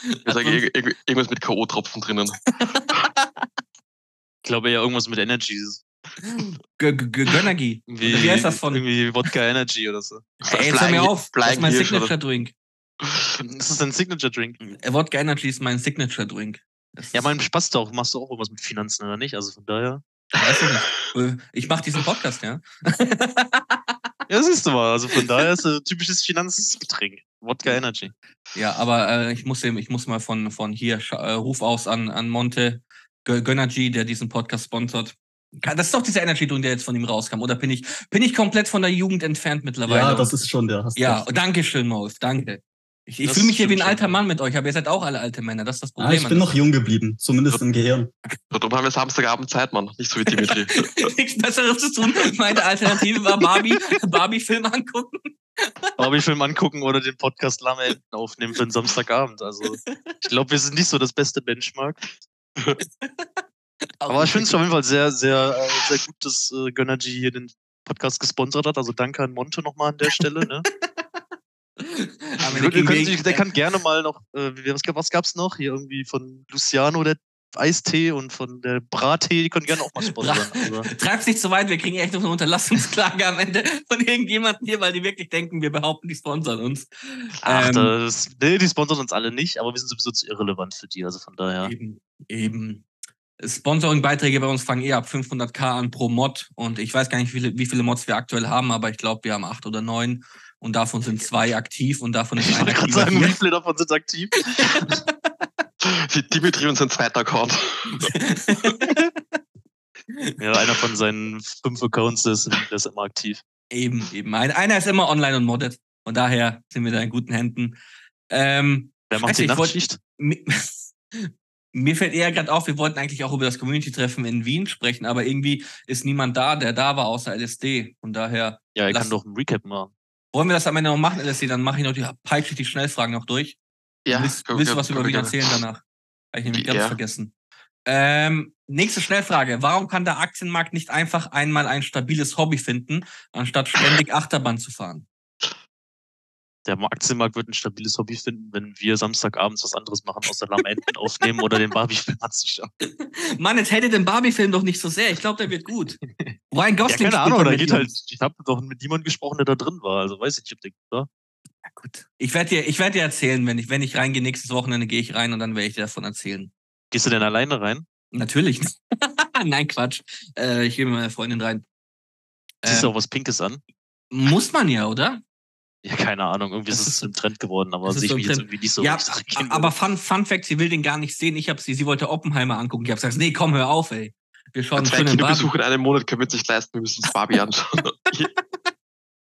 S4: Ich sage irgendwas mit K.O.-Tropfen drinnen.
S2: ich glaube ja irgendwas mit Energy.
S1: Gönnergy.
S2: Wie heißt das von? Irgendwie Wodka Energy oder so.
S1: Ey, jetzt hör mir auf. Das ist mein Signature-Drink.
S2: Das ist dein Signature-Drink.
S1: Wodka Energy ist mein Signature-Drink.
S2: Ja, mein Spaß doch. Machst du auch irgendwas mit Finanzen oder nicht? Also von daher.
S1: Weiß ich nicht. Äh, ich mache diesen Podcast, ja.
S2: ja, siehst du mal. Also von daher ist es ein typisches Finanzgetränk. Wodka Energy.
S1: Ja, aber äh, ich, muss, ich muss mal von, von hier äh, Ruf aus an, an Monte Gönnergy, der diesen Podcast sponsert. Das ist doch dieser Energy Drink, der jetzt von ihm rauskam. Oder bin ich, bin ich komplett von der Jugend entfernt mittlerweile?
S3: Ja, das ist schon der.
S1: Ja, recht. danke schön, Maus. Danke. Ich, ich fühle mich hier wie ein alter Mann mit euch, aber ihr seid auch alle alte Männer. Das ist das Problem.
S3: Ah, ich bin noch jung geblieben, zumindest im Gehirn.
S4: Darum haben wir Samstagabend Zeit, Mann. Nicht so wie Dimitri.
S1: Nichts Besseres zu tun. Meine Alternative war Barbie, Barbie-Film angucken.
S2: Barbie-Film angucken oder den Podcast Lamme Enten aufnehmen für den Samstagabend. Also, ich glaube, wir sind nicht so das beste Benchmark. Aber ich finde es auf jeden Fall sehr, sehr, äh, sehr gut, dass äh, Gönnergy hier den Podcast gesponsert hat. Also danke an Monte nochmal an der Stelle. Ne? würde, können, der kann gerne mal noch, äh, was, was gab's noch? Hier irgendwie von Luciano, der Eistee und von der Brattee, die können gerne auch mal sponsern.
S1: Treib's nicht so weit, wir kriegen echt noch eine Unterlassungsklage am Ende von irgendjemandem hier, weil die wirklich denken, wir behaupten, die sponsern uns.
S2: Ach, ähm, das, nee, die sponsern uns alle nicht, aber wir sind sowieso zu irrelevant für die, also von daher.
S1: Eben, eben. Sponsoring-Beiträge bei uns fangen eher ab 500k an pro Mod und ich weiß gar nicht, wie viele, wie viele Mods wir aktuell haben, aber ich glaube, wir haben acht oder neun und davon sind zwei aktiv und davon ist
S2: einer aktiv. sagen, wie viele davon sind aktiv?
S4: Dimitri und sein zweiter Account.
S2: ja, einer von seinen fünf Accounts ist, ist immer aktiv.
S1: Eben, eben. einer ist immer online und moddet. Von daher sind wir da in guten Händen. Ähm,
S2: Wer macht die Nachtschicht?
S1: Mir fällt eher gerade auf, wir wollten eigentlich auch über das Community-Treffen in Wien sprechen, aber irgendwie ist niemand da, der da war, außer LSD. Von daher.
S2: Ja, er kann doch ein Recap machen.
S1: Wollen wir das am Ende noch machen, LSD? Dann mache ich noch die, peitsche die Schnellfragen noch durch.
S4: Ja.
S1: Willst, willst du was über Wien erzählen danach? Habe ich nämlich ganz ja. vergessen. Ähm, nächste Schnellfrage. Warum kann der Aktienmarkt nicht einfach einmal ein stabiles Hobby finden, anstatt ständig Achterbahn zu fahren?
S2: der Aktienmarkt wird ein stabiles Hobby finden, wenn wir Samstagabends was anderes machen, außer Lamenten aufnehmen oder den Barbie-Film anzuschauen.
S1: Mann, jetzt hätte den Barbie-Film doch nicht so sehr. Ich glaube, der wird gut.
S2: Ryan Gosling. Ja, keine Ahnung, da geht halt, ich habe doch mit niemandem gesprochen, der da drin war. Also weiß ich nicht, ob der gut war.
S1: Gut. Ich werde dir, ich werd dir erzählen, wenn ich, wenn ich reingehe, nächstes Wochenende gehe ich rein und dann werde ich dir davon erzählen.
S2: Gehst du denn alleine rein?
S1: Natürlich. Nein, Quatsch. Äh, ich gehe mit meiner Freundin rein.
S2: Siehst du äh, auch was Pinkes an?
S1: Muss man ja, oder?
S2: Ja, keine Ahnung. Irgendwie ist es ein Trend geworden, aber sehe ich so mich jetzt irgendwie nicht so.
S1: Ja, aber Fun, Fun Fact, sie will den gar nicht sehen. Ich habe sie, sie wollte Oppenheimer angucken. Ich habe gesagt, nee, komm, hör auf, ey.
S4: Wir schauen Zwei Kinobesuche in einem Monat können wir uns nicht leisten. Wir müssen uns Barbie anschauen.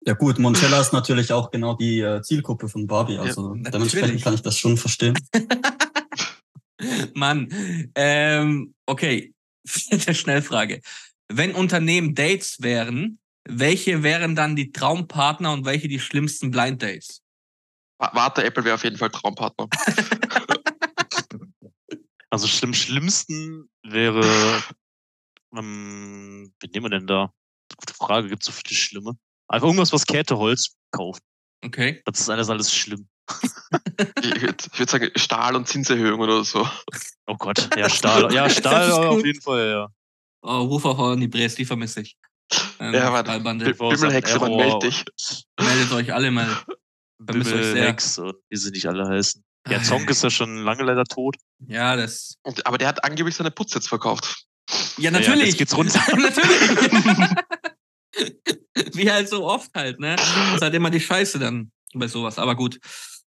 S3: ja gut, Montella ist natürlich auch genau die äh, Zielgruppe von Barbie. Also ja, dementsprechend kann ich das schon verstehen.
S1: Mann, ähm, okay. Vierte Schnellfrage. Wenn Unternehmen Dates wären, welche wären dann die Traumpartner und welche die schlimmsten Blind Dates?
S4: Warte, Apple wäre auf jeden Fall Traumpartner.
S2: also schlimm schlimmsten wäre, ähm, wie nehmen wir denn da? Gute Frage, gibt es so viele schlimme? Einfach irgendwas, was Käteholz kauft.
S1: Okay.
S2: Das ist alles alles schlimm.
S4: ich würde würd sagen Stahl und Zinserhöhung oder so.
S2: Oh Gott, ja Stahl, ja Stahl auf jeden Fall, ja.
S1: Oh, ruf auch an die Bres, die vermisse ich.
S4: Ähm, ja, warte. Bimmelhexe, man meld dich.
S1: Meldet euch alle mal.
S2: Bimmelhex und wie sie nicht alle heißen. Ja, Zonk ist ja schon lange leider tot.
S1: Ja, das.
S4: Aber der hat angeblich seine Putz jetzt verkauft.
S1: Ja, natürlich. Ja,
S2: jetzt geht's runter.
S1: natürlich. Wie halt so oft halt, ne? Das ist halt immer die Scheiße dann bei sowas. Aber gut.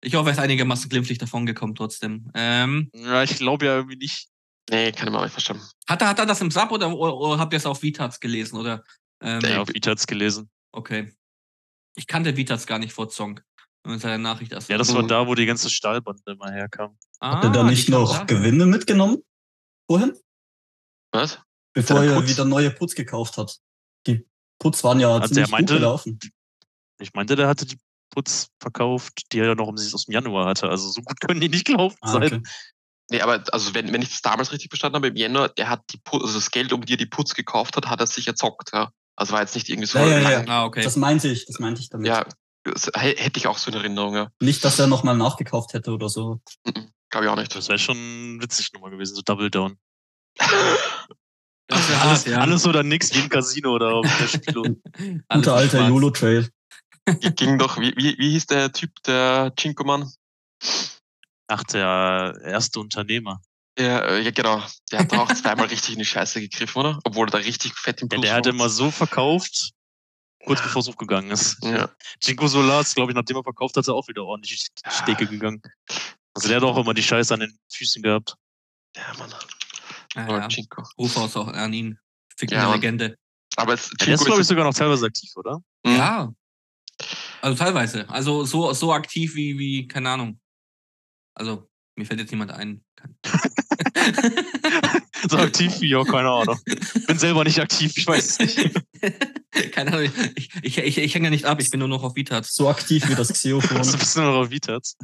S1: Ich hoffe, er ist einigermaßen glimpflich davon gekommen trotzdem. Ähm,
S2: ja, ich glaube ja irgendwie nicht.
S4: Nee, kann ich mal nicht verstanden.
S1: Hat er, hat er das im Sub oder, oder, oder habt ihr es auf Vitats gelesen? Oder,
S2: ähm, ja, auf Vitats gelesen.
S1: Okay. Ich kannte Vitats gar nicht vor Zong. Mit seiner Nachricht
S2: erst. Ja, das war da, wo die ganze Stahlbande immer herkam.
S3: Ah, Habt ihr da nicht noch da? Gewinne mitgenommen? Vorhin?
S4: Was?
S3: Bevor er wieder neue Putz gekauft hat. Putz waren ja also ziemlich meinte, gut gelaufen.
S2: Ich meinte, der hatte die Putz verkauft, die er ja noch aus dem Januar hatte. Also so gut können die nicht gelaufen ah, okay. sein.
S4: Nee, aber also wenn, wenn ich das damals richtig verstanden habe, im Jänner, der hat die Putz, also das Geld, um die er die Putz gekauft hat, hat er sich erzockt, ja. Also war jetzt nicht irgendwie so.
S3: Ja, ja, ja. Ah, okay. Das meinte ich, das meinte ich damit.
S4: Ja, hätte ich auch so in Erinnerung, ja.
S3: Nicht, dass er nochmal nachgekauft hätte oder so.
S4: Glaube ich auch nicht.
S2: Das wäre schon witzig nochmal gewesen, so Double Down. alles, hart, ja. alles oder nix, wie im Casino oder auf der Spielo.
S3: Guter alter YOLO-Trail.
S4: Ging doch, wie, wie, wie hieß der Typ, der Chinko-Mann?
S2: Ach, der erste Unternehmer.
S4: Ja, äh, ja, genau. Der hat auch zweimal richtig in die Scheiße gegriffen, oder? Obwohl er da richtig fett im
S2: Plus ja, Der hat immer so verkauft, kurz ja. bevor es hochgegangen ist. Ja. Jinko Solar ist, glaube ich, nachdem er verkauft hat, er auch wieder ordentlich in die Stecke gegangen. Also der hat auch immer die Scheiße an den Füßen gehabt.
S4: Ja, Mann.
S1: Ah, ja. Jinko. Ruf aus auch an ihn. Fick ja, Legende.
S2: Aber es, der ist, glaube ich, sogar noch teilweise aktiv, oder?
S1: Mhm. Ja. Also teilweise. Also so, so aktiv wie, wie, keine Ahnung. Also, mir fällt jetzt niemand ein.
S2: so aktiv wie, ja, keine Ahnung. Bin selber nicht aktiv, ich weiß es nicht.
S1: keine Ahnung, ich, ich, ich, ich hänge nicht ab, ich bin nur noch auf Vitats.
S3: So aktiv wie das Xeophon.
S2: du bist nur noch auf Vitats.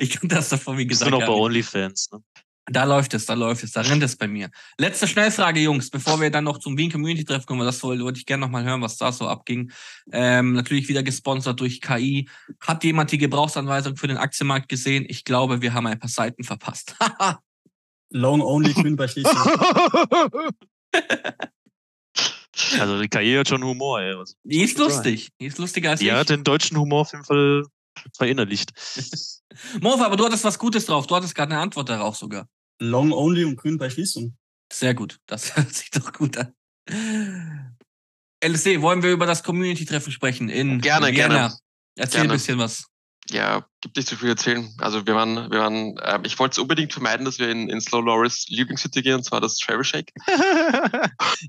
S1: ich kann das davon, wie gesagt.
S2: Bist du noch bei OnlyFans, ne?
S1: Da läuft es, da läuft es, da rennt es bei mir. Letzte Schnellfrage, Jungs, bevor wir dann noch zum Wien Community Treffen kommen, das wollte ich gerne nochmal hören, was da so abging. Ähm, natürlich wieder gesponsert durch KI. Hat jemand die Gebrauchsanweisung für den Aktienmarkt gesehen? Ich glaube, wir haben ein paar Seiten verpasst.
S3: Long only grün bei Schleswig.
S2: Also die KI hat schon Humor, ey. Was
S1: die ist lustig. Die ist lustiger als
S2: die
S1: ich.
S2: Die hat den deutschen Humor auf jeden Fall verinnerlicht.
S1: Mofa, aber du hattest was Gutes drauf. Du hattest gerade eine Antwort darauf sogar.
S3: Long only und grün bei Schließung.
S1: Sehr gut. Das hört sich doch gut an. LSD, wollen wir über das Community-Treffen sprechen? In
S4: gerne, Vienna. gerne.
S1: Erzähl gerne. ein bisschen was
S4: ja, gibt nicht so viel erzählen. Also wir waren, wir waren, äh, ich wollte es unbedingt vermeiden, dass wir in, in Slow Loris Lieblingscity gehen, und zwar das Travel Shake.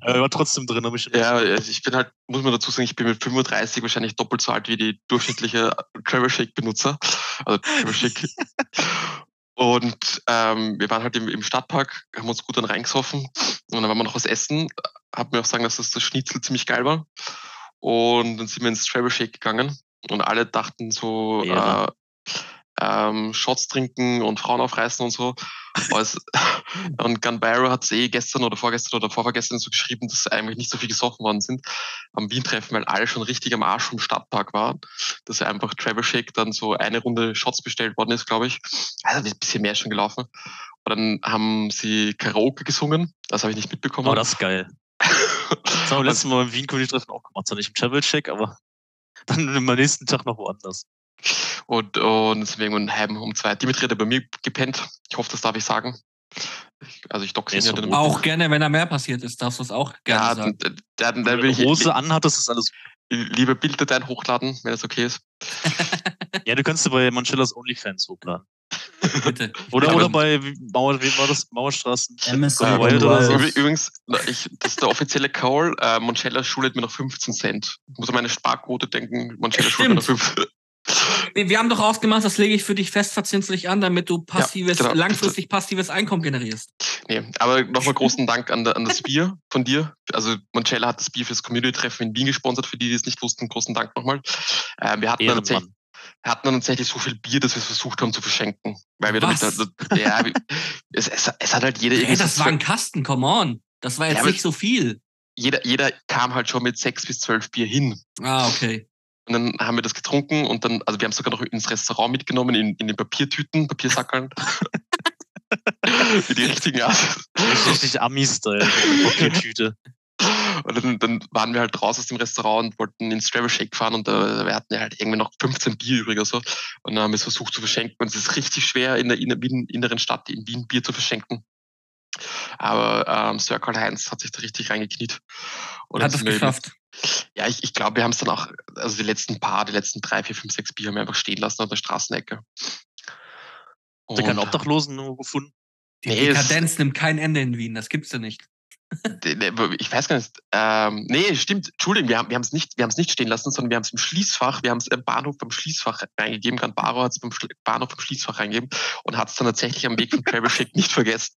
S2: Aber war trotzdem drin, habe ich
S4: Ja, also ich bin halt, muss man dazu sagen, ich bin mit 35 wahrscheinlich doppelt so alt wie die durchschnittliche Travel Shake Benutzer. Also Travel Shake. und ähm, wir waren halt im, im Stadtpark, haben uns gut dann reingesoffen und dann waren wir noch was essen. Hab mir auch sagen, dass das, das Schnitzel ziemlich geil war. Und dann sind wir ins Travel Shake gegangen und alle dachten so, ja. äh, ähm, Shots trinken und Frauen aufreißen und so. und Gunbarrow hat es eh gestern oder vorgestern oder vorvergestern so geschrieben, dass eigentlich nicht so viel gesoffen worden sind am Wien-Treffen, weil alle schon richtig am Arsch vom Stadtpark waren. Dass er einfach Trevor Shake dann so eine Runde Shots bestellt worden ist, glaube ich. Also ein bisschen mehr schon gelaufen. Und dann haben sie Karaoke gesungen. Das habe ich nicht mitbekommen.
S2: Oh, das ist geil. Das haben wir letztes Mal im Wien-Treffen auch gemacht. Zwar nicht im Travel Check, aber dann am nächsten Tag noch woanders.
S4: Und, und deswegen um halb um zwei. Dimitri hat bei mir gepennt. Ich hoffe, das darf ich sagen. Also ich doxe ihn
S1: ja dann Auch gerne, wenn da mehr passiert ist, darfst du es auch gerne ja, sagen. Dann,
S2: dann, dann will ich Hose anhat, das ist alles.
S4: Liebe Bilddateien hochladen, wenn das okay ist.
S2: ja, du kannst du bei Mancellas OnlyFans hochladen. Bitte. Oder, oder bei Mauer, wie war das? Mauerstraßen?
S4: MSI oder so. Übrigens, ich, das ist der offizielle Call. Äh, Moncella schuldet mir noch 15 Cent. Ich muss an meine Sparquote denken. Moncella schuldet mir noch 15
S1: wir haben doch ausgemacht, das lege ich für dich fest verzinslich an, damit du passives, ja, genau. langfristig passives Einkommen generierst.
S4: Nee, aber nochmal großen Dank an, an, das Bier von dir. Also Moncella hat das Bier fürs Community-Treffen in Wien gesponsert, für die, die es nicht wussten. Großen Dank nochmal. Äh, wir hatten dann tatsächlich, wir hatten dann tatsächlich so viel Bier, dass wir es versucht haben zu verschenken. Weil wir
S1: Was?
S4: damit, ja, es, es, es, hat halt jeder
S1: irgendwie. Hey, das war ein Kasten, come on. Das war jetzt ja, nicht so viel.
S4: Jeder, jeder kam halt schon mit sechs bis zwölf Bier hin.
S1: Ah, okay.
S4: Und dann haben wir das getrunken und dann, also wir haben es sogar noch ins Restaurant mitgenommen, in, in den Papiertüten, Papiersackeln. Wie die richtigen Art.
S2: Richtig Ami-Style, Papiertüte.
S4: Und dann, dann, waren wir halt raus aus dem Restaurant und wollten ins Travel Shake fahren und äh, wir hatten ja halt irgendwie noch 15 Bier übrig oder so. Und dann haben wir es versucht zu verschenken. Und es ist richtig schwer, in der, in der inneren Stadt in Wien Bier zu verschenken. Aber ähm, Sir Karl-Heinz hat sich da richtig reingekniet.
S1: Und hat es geschafft.
S4: Ja, ich, ich glaube, wir haben es dann auch, also die letzten paar, die letzten drei, vier, fünf, sechs Bier haben wir einfach stehen lassen an der Straßenecke.
S2: Habt ihr keinen Obdachlosen gefunden?
S1: Die nee, Dekadenz nimmt kein Ende in Wien, das gibt's ja nicht.
S4: Ich weiß gar nicht. Ähm, nee, stimmt. Entschuldigung, wir haben wir es nicht, nicht stehen lassen, sondern wir haben es im Schließfach, wir haben es im Bahnhof beim Schließfach reingegeben. Grand Baro hat es beim Bahnhof beim Schließfach reingegeben und hat es dann tatsächlich am Weg vom Travel Shake nicht vergessen.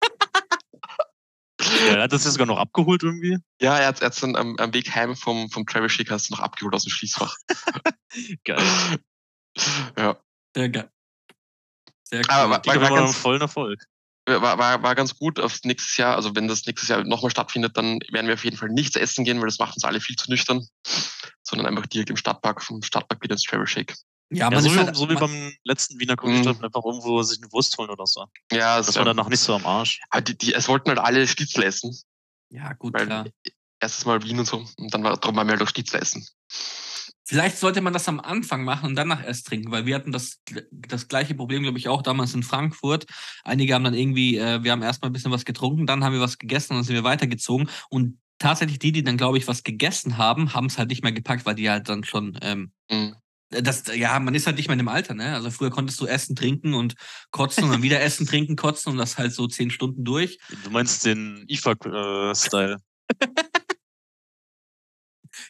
S2: Ja, er hat das ja sogar noch abgeholt irgendwie.
S4: Ja, er hat es dann am, am, Weg heim vom, vom Travel Chic hast du noch abgeholt aus dem Schließfach.
S2: geil.
S4: Ja.
S1: Sehr geil.
S2: Sehr cool. Aber war, war, war ganz, vollen Erfolg.
S4: War, war, war ganz gut aufs nächstes Jahr. Also wenn das nächstes Jahr nochmal stattfindet, dann werden wir auf jeden Fall nichts essen gehen, weil das macht uns alle viel zu nüchtern, sondern einfach direkt im Stadtpark, vom Stadtpark wieder ins Travel Shake.
S2: Ja, ja so, wie, halt, so, wie, beim letzten Wiener Comedy mhm. einfach irgendwo sich eine Wurst holen oder so. Ja, das, das war dann noch nicht so am Arsch.
S4: Aber die, die, es wollten halt alle Schnitzel essen.
S1: Ja, gut, weil klar.
S4: Erstes Mal Wien und so. Und dann war darum haben wir halt auch Schnitzel essen.
S1: Vielleicht sollte man das am Anfang machen und danach erst trinken, weil wir hatten das, das gleiche Problem, glaube ich, auch damals in Frankfurt. Einige haben dann irgendwie, äh, wir haben erstmal ein bisschen was getrunken, dann haben wir was gegessen und dann sind wir weitergezogen. Und tatsächlich die, die dann, glaube ich, was gegessen haben, haben es halt nicht mehr gepackt, weil die halt dann schon ähm, mhm. Das, ja, man ist halt nicht mehr in dem Alter, ne? Also früher konntest du essen, trinken und kotzen und dann wieder essen, trinken, kotzen und das halt so zehn Stunden durch.
S2: Du meinst den IFAC-Style. Äh,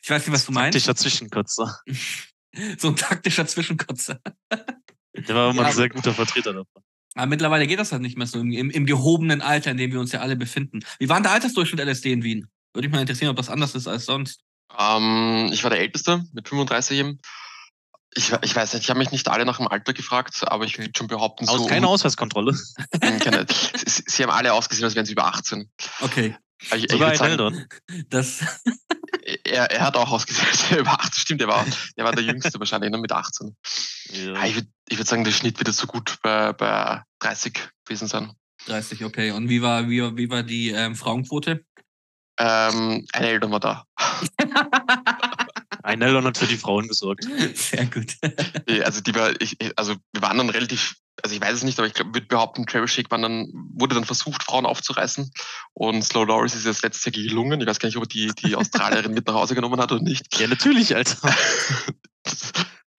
S1: ich weiß nicht, was du meinst.
S2: Taktischer Zwischenkotzer.
S1: so ein taktischer Zwischenkotzer.
S2: Der war immer ja, ein sehr guter Vertreter davon.
S1: Aber mittlerweile geht das halt nicht mehr so im, im, im, gehobenen Alter, in dem wir uns ja alle befinden. Wie war denn der Altersdurchschnitt LSD in Wien? Würde mich mal interessieren, ob das anders ist als sonst.
S4: Ähm, ich war der Älteste mit 35 eben. Ich, ich weiß nicht, ich habe mich nicht alle nach dem Alter gefragt, aber ich würde schon behaupten,
S2: Aus, so. Keine Ausweiskontrolle.
S4: keine, sie, sie, haben alle ausgesehen, als wären sie über 18.
S1: Okay.
S2: Ich, Sogar ich sagen,
S1: das
S4: er, er hat auch wäre über 18. Stimmt, er war, er war der Jüngste wahrscheinlich, nur mit 18. Ja. Ich würde ich würd sagen, der Schnitt wird so gut bei, bei 30 gewesen sein.
S1: 30, okay. Und wie war, wie, wie war die ähm, Frauenquote?
S4: Ähm, eine Eltern war da.
S2: Ein Eltern hat für die Frauen gesorgt.
S1: Sehr gut.
S4: also die war, ich, also wir waren dann relativ, also ich weiß es nicht, aber ich glaube, würde behaupten, Travis Shake dann, wurde dann versucht, Frauen aufzureißen. Und Slow Doris ist jetzt letztes Jahr gelungen. Ich weiß gar nicht, ob er die, die Australierin mit nach Hause genommen hat oder nicht.
S2: Ja, natürlich, Alter.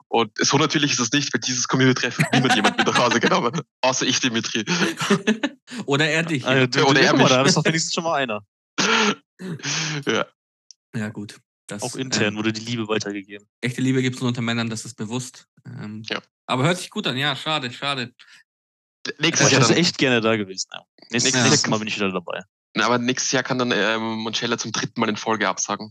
S4: Und so natürlich ist es nicht, weil dieses Community-Treffen niemand jemand mit nach Hause genommen hat. Außer ich, Dimitri.
S1: Oder er dich.
S2: Also, du, oder er mich. Da ist doch wenigstens schon mal einer.
S4: ja.
S1: Ja, gut.
S2: Das, auch intern ähm, wurde die Liebe weitergegeben.
S1: Echte Liebe gibt es nur unter Männern, das ist bewusst. Ähm,
S4: ja.
S1: Aber hört sich gut an, ja, schade, schade.
S2: Nächstes Jahr. Ich wäre echt gerne da gewesen. Ja. Nächstes, ja. nächstes Mal bin ich wieder dabei.
S4: Aber nächstes Jahr kann dann ähm, Monchella zum dritten Mal in Folge absagen.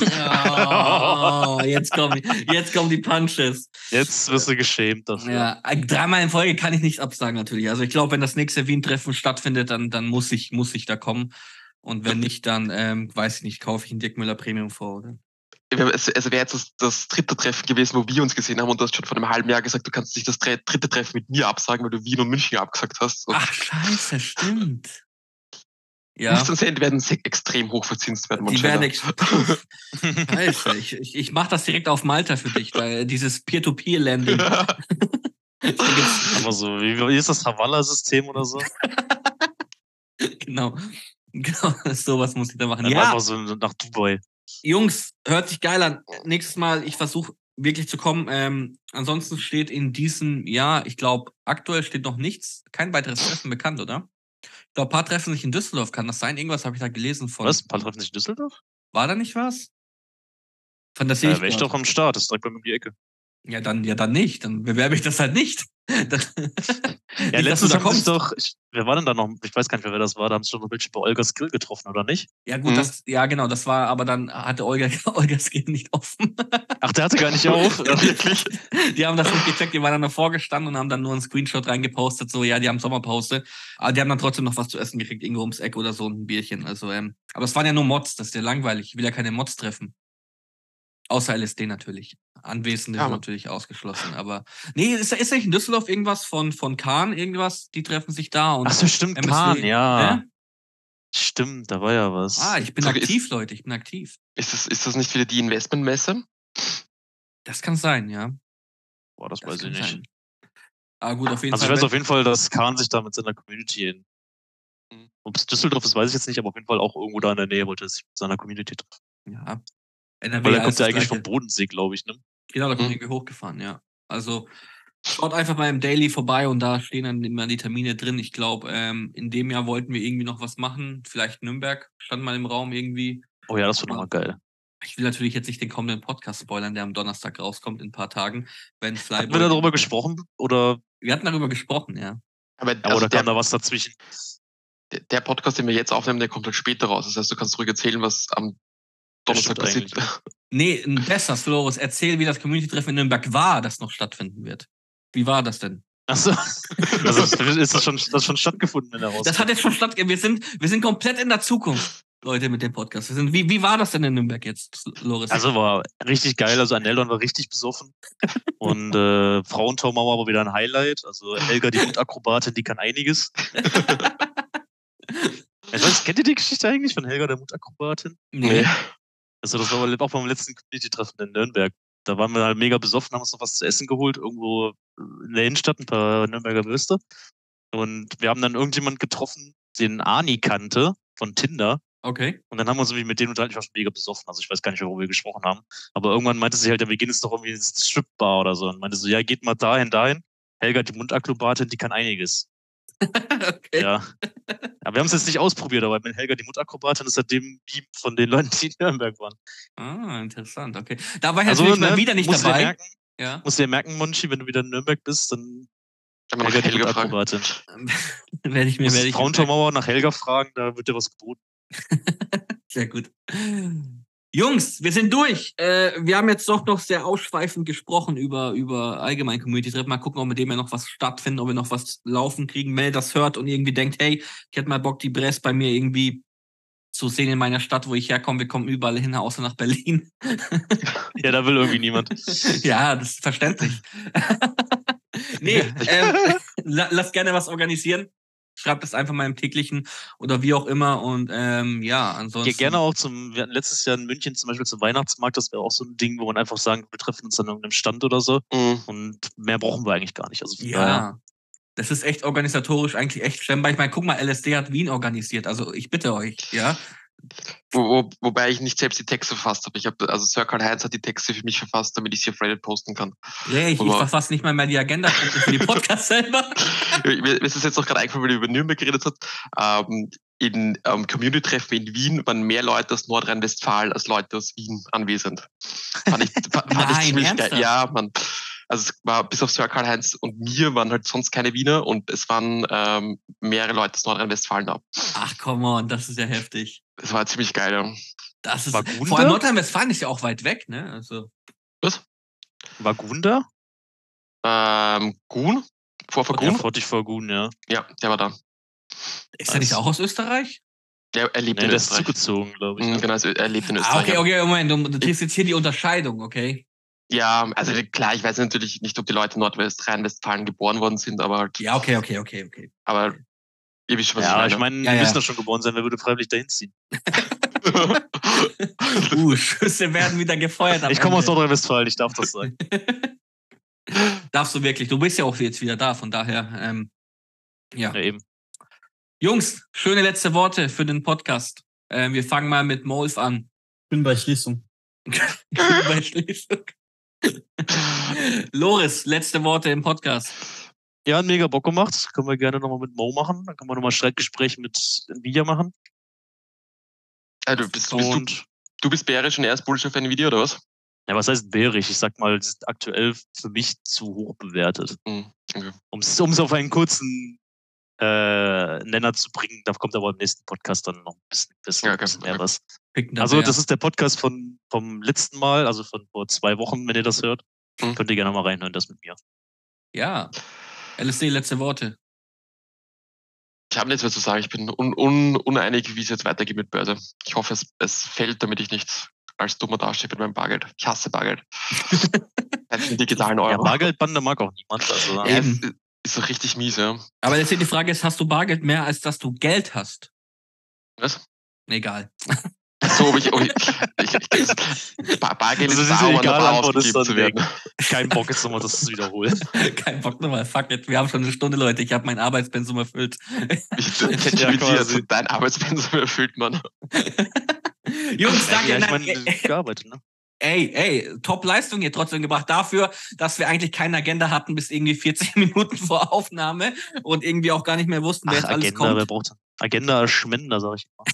S1: oh, jetzt, kommen, jetzt kommen die Punches.
S2: Jetzt wirst du geschämt dafür.
S1: Ja, dreimal in Folge kann ich nicht absagen natürlich. Also ich glaube, wenn das nächste Wien-Treffen stattfindet, dann, dann muss, ich, muss ich da kommen. Und wenn nicht, dann ähm, weiß ich nicht, kaufe ich einen Dirk Müller Premium vor, oder?
S4: Es, es wäre jetzt das, das, dritte Treffen gewesen, wo wir uns gesehen haben und du hast schon vor einem halben Jahr gesagt, du kannst nicht das dritte Treffen mit mir absagen, weil du Wien und München abgesagt hast. Und
S1: Ach, scheiße, stimmt.
S4: Ja. Du sehen, die werden extrem hoch verzinst werden.
S1: Die werden extrem. Scheiße, ich, ich, ich mache das direkt auf Malta für dich, weil dieses Peer-to-Peer-Landing.
S2: Aber so, wie, wie ist das Havanna-System oder so?
S1: genau. Genau, sowas muss ich da machen.
S2: Ja, einfach so nach Dubai.
S1: Jungs, hört sich geil an. Nächstes Mal, ich versuche wirklich zu kommen. Ähm, ansonsten steht in diesem Jahr, ich glaube, aktuell steht noch nichts, kein weiteres Treffen bekannt, oder? Ich glaube, ein paar treffen sich in Düsseldorf. Kann das sein? Irgendwas habe ich da gelesen von.
S2: Was? Ein paar treffen sich in Düsseldorf?
S1: War da nicht was?
S2: Fantasie. Ja, wäre ich doch am Start, das ist direkt bei mir um die Ecke.
S1: Ja, dann, ja, dann nicht. Dann bewerbe ich das halt nicht.
S2: ja, letztens da kommst doch, ich, wer war denn da noch? Ich weiß gar nicht, wer das war. Da haben sie schon ein bisschen bei Olgas Grill getroffen, oder nicht?
S1: Ja, gut, mhm. das, ja, genau, das war, aber dann hatte Olga, Olgas Grill nicht offen.
S2: Ach, der hatte gar nicht auf.
S1: Wirklich? Die haben das nicht gecheckt, die waren dann davor gestanden und haben dann nur einen Screenshot reingepostet, so, ja, die haben Sommerpause. Aber die haben dann trotzdem noch was zu essen gekriegt, irgendwo ums Eck oder so ein Bierchen. Also, ähm, aber es waren ja nur Mods, das ist ja langweilig. Ich will ja keine Mods treffen. Außer LSD natürlich. Anwesende ja, natürlich ausgeschlossen. Aber nee, ist, ist nicht in Düsseldorf irgendwas von, von Kahn, irgendwas? Die treffen sich da und.
S2: Ach so, stimmt, MSW, Kahn, ja. Äh? Stimmt, da war ja was.
S1: Ah, ich bin so, aktiv, ist, Leute, ich bin aktiv.
S4: Ist das, ist das nicht wieder die Investmentmesse?
S1: Das kann sein, ja.
S2: Boah, das, das weiß ich nicht. Sein.
S1: Ah, gut, auf jeden
S2: also
S1: Fall.
S2: Also ich weiß auf jeden Fall, dass Kahn sich da mit seiner Community in. Mhm. Ob es Düsseldorf ist, weiß ich jetzt nicht, aber auf jeden Fall auch irgendwo da in der Nähe wollte er sich mit seiner Community treffen.
S1: Ja,
S2: NRW Weil da kommt ja eigentlich vom Bodensee, glaube ich, ne?
S1: Genau, da kommt mhm. irgendwie hochgefahren, ja. Also schaut einfach mal im Daily vorbei und da stehen dann immer die Termine drin. Ich glaube, ähm, in dem Jahr wollten wir irgendwie noch was machen. Vielleicht Nürnberg stand mal im Raum irgendwie.
S2: Oh ja, das wird nochmal geil.
S1: Ich will natürlich jetzt nicht den kommenden Podcast spoilern, der am Donnerstag rauskommt in ein paar Tagen. Wenn
S2: Flyboy Hatten wir darüber gesprochen? Oder?
S1: Wir hatten darüber gesprochen, ja.
S2: Aber, also oder kam da was dazwischen?
S4: Der Podcast, den wir jetzt aufnehmen, der kommt halt später raus. Das heißt, du kannst ruhig erzählen, was am Donnerstag passiert.
S1: Nee, besser, Florus. Erzähl, wie das Community-Treffen in Nürnberg war, das noch stattfinden wird. Wie war das denn?
S2: Achso. Also ist das schon, das schon stattgefunden in der Haus?
S1: Das hat jetzt schon stattgefunden. Wir sind, wir sind komplett in der Zukunft. Leute, mit dem Podcast. Wie, wie war das denn in Nürnberg jetzt, Loris?
S2: Also war richtig geil. Also Aneldon war richtig besoffen. Und äh, Frauentormauer war wieder ein Highlight. Also Helga, die Mutakrobatin, die kann einiges. ich weiß, kennt ihr die Geschichte eigentlich von Helga, der Mutakrobatin?
S1: Nee.
S2: Also das war auch beim letzten Community-Treffen in Nürnberg. Da waren wir halt mega besoffen, haben uns noch was zu essen geholt, irgendwo in der Innenstadt, ein paar Nürnberger Würste. Und wir haben dann irgendjemand getroffen, den Ani kannte von Tinder.
S1: Okay.
S2: Und dann haben wir uns irgendwie mit denen unterhalten. Ich war schon mega besoffen. Also ich weiß gar nicht, worüber wir gesprochen haben. Aber irgendwann meinte sie halt, ja, wir gehen jetzt doch irgendwie ins Stripbar oder so. Und meinte so, ja, geht mal dahin, dahin. Helga, die Mundakrobatin, die kann einiges. okay. Ja. Aber wir haben es jetzt nicht ausprobiert, aber mit Helga, die Mundakrobatin, ist halt dem Beam von den Leuten, die in Nürnberg waren.
S1: Ah, interessant, okay. Da war ich also, natürlich ne, mal wieder nicht
S2: musst
S1: dabei.
S2: Dir merken, ja. Musst du dir merken, Monchi, wenn du wieder in Nürnberg bist, dann
S4: Kann man Helga, Helga die Mundakrobatin.
S1: werde ich mir, werde ich
S2: Frauentormauer nach Helga fragen, da wird dir was geboten.
S1: Sehr gut. Jungs, wir sind durch. Äh, wir haben jetzt doch noch sehr ausschweifend gesprochen über, über allgemein Community-Treffen. Mal gucken, ob mit dem ja noch was stattfindet, ob wir noch was laufen kriegen. Mel das hört und irgendwie denkt, hey, ich hätte mal Bock, die Brest bei mir irgendwie zu sehen in meiner Stadt, wo ich herkomme. Wir kommen überall hin, außer nach Berlin.
S2: ja, da will irgendwie niemand.
S1: ja, das ist verständlich. nee, ähm, lass gerne was organisieren schreibt das einfach mal im täglichen oder wie auch immer. Und ähm, ja, ansonsten.
S2: Ja, gerne auch zum, wir hatten letztes Jahr in München zum Beispiel zum Weihnachtsmarkt, das wäre auch so ein Ding, wo man einfach sagen, wir treffen uns an irgendeinem Stand oder so. Mhm. Und mehr brauchen wir eigentlich gar nicht. Also
S1: ja. Daher, das ist echt organisatorisch eigentlich echt stemmbar. Ich meine, guck mal, LSD hat Wien organisiert. Also ich bitte euch, ja.
S4: Wo, wo, wobei ich nicht selbst die Texte verfasst habe. Ich habe also Sir Karl Heinz hat die Texte für mich verfasst, damit ich sie auf Reddit posten kann.
S1: Ja, ich, ich verfasse nicht mal mehr die Agenda für die Podcasts selber.
S4: mir ist es jetzt noch gerade eingefallen, weil ihr über Nürnberg geredet habt. Ähm, in ähm, Community-Treffen in Wien waren mehr Leute aus Nordrhein-Westfalen als Leute aus Wien anwesend. Fand ich, fand
S1: Nein, ich ziemlich
S4: geil. Ja, man. Also es war bis auf Sir Karl-Heinz und mir waren halt sonst keine Wiener und es waren ähm, mehrere Leute aus Nordrhein-Westfalen da.
S1: Ach, come on, das ist ja heftig.
S4: Das war ziemlich geil, ja.
S1: Das ist, war vor allem Nordrhein-Westfalen ist ja auch weit weg, ne? Also.
S4: Was?
S2: War Gun
S4: Ähm, Gun? Vor Gun?
S2: Ja, vor Gun, ja.
S4: Ja, der war da.
S1: Ist er nicht auch aus Österreich?
S4: Ja, er lebt nee,
S2: in
S4: der Österreich.
S2: ist zugezogen, glaube ich.
S4: Mhm, genau, also er lebt in Österreich. Ah,
S1: okay, okay, Moment, du, du triffst jetzt hier die Unterscheidung, okay?
S4: Ja, also klar, ich weiß natürlich nicht, ob die Leute in Nordrhein-Westfalen geboren worden sind, aber halt.
S1: Ja, okay, okay, okay, okay.
S4: Aber ihr wisst, was
S2: ja,
S4: ich
S2: meine.
S4: Ich
S2: meine, ja, die ja. müssen doch schon geboren sein, wer würde freiwillig dahin ziehen?
S1: uh, Schüsse werden wieder gefeuert.
S2: Ich komme aus Nordrhein-Westfalen, ich darf das sagen.
S1: Darfst du wirklich? Du bist ja auch jetzt wieder da, von daher, ähm, ja.
S2: Ja, eben.
S1: Jungs, schöne letzte Worte für den Podcast. Ähm, wir fangen mal mit Molf an.
S3: Bin bei Schließung.
S1: Bin bei Schließung. Loris, letzte Worte im Podcast.
S2: Ja, hat mega Bock gemacht. Das können wir gerne nochmal mit Mo machen. Dann können wir nochmal Streitgespräch mit Nvidia machen.
S4: Ja, du, bist, bist, du, du bist bärisch und er ist bullish auf Nvidia, oder was?
S2: Ja, was heißt bärisch? Ich sag mal, sind aktuell für mich zu hoch bewertet. Mhm, okay. Um es auf einen kurzen äh, Nenner zu bringen, da kommt aber im nächsten Podcast dann noch ein bisschen, bisschen, ja, okay. bisschen mehr was. Also, das ist der Podcast von, vom letzten Mal, also von vor zwei Wochen, wenn ihr das hört. Mhm. Könnt ihr gerne mal reinhören, das mit mir.
S1: Ja. LSD, letzte Worte.
S4: Ich habe nichts mehr zu sagen. Ich bin un un uneinig, wie es jetzt weitergeht mit Börse. Ich hoffe, es, es fällt, damit ich nicht als dummer dastehe mit meinem Bargeld. Ich hasse Bargeld. Den digitalen Euro.
S2: Ja, Bargeldbande mag auch niemand. Also.
S4: Ja, ist doch richtig mies, ja.
S1: Aber jetzt die Frage ist, hast du Bargeld mehr, als dass du Geld hast?
S4: Was?
S1: Egal.
S4: So, ob ich, ob ich, ich, ich Bargeld
S2: also, ist, ist dauernd egal, ausgegeben zu werden. Kein Bock jetzt nochmal das zu wiederholen.
S1: Kein Bock nochmal, fuck it. Wir haben schon eine Stunde, Leute. Ich habe mein Arbeitspensum erfüllt.
S4: Ich hätte ja, mit dir also dein Arbeitspensum erfüllt, Mann.
S1: Jungs, danke.
S2: Ja, ich meine, gearbeitet, ne?
S1: Ey, ey, Top-Leistung hier trotzdem gebracht dafür, dass wir eigentlich keine Agenda hatten bis irgendwie 40 Minuten vor Aufnahme und irgendwie auch gar nicht mehr wussten, wer Ach, jetzt alles
S2: Agenda,
S1: kommt.
S2: Wer braucht Agenda Schmender, sag ich
S1: mal.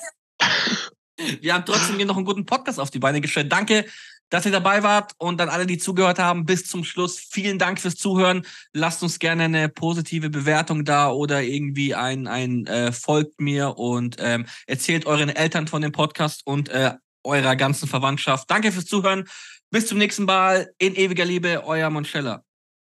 S1: wir haben trotzdem hier noch einen guten Podcast auf die Beine gestellt. Danke, dass ihr dabei wart und dann alle, die zugehört haben, bis zum Schluss. Vielen Dank fürs Zuhören. Lasst uns gerne eine positive Bewertung da oder irgendwie ein, ein äh, folgt mir und ähm, erzählt euren Eltern von dem Podcast und äh, eurer ganzen Verwandtschaft. Danke fürs Zuhören. Bis zum nächsten Mal. In ewiger Liebe, euer Monchella.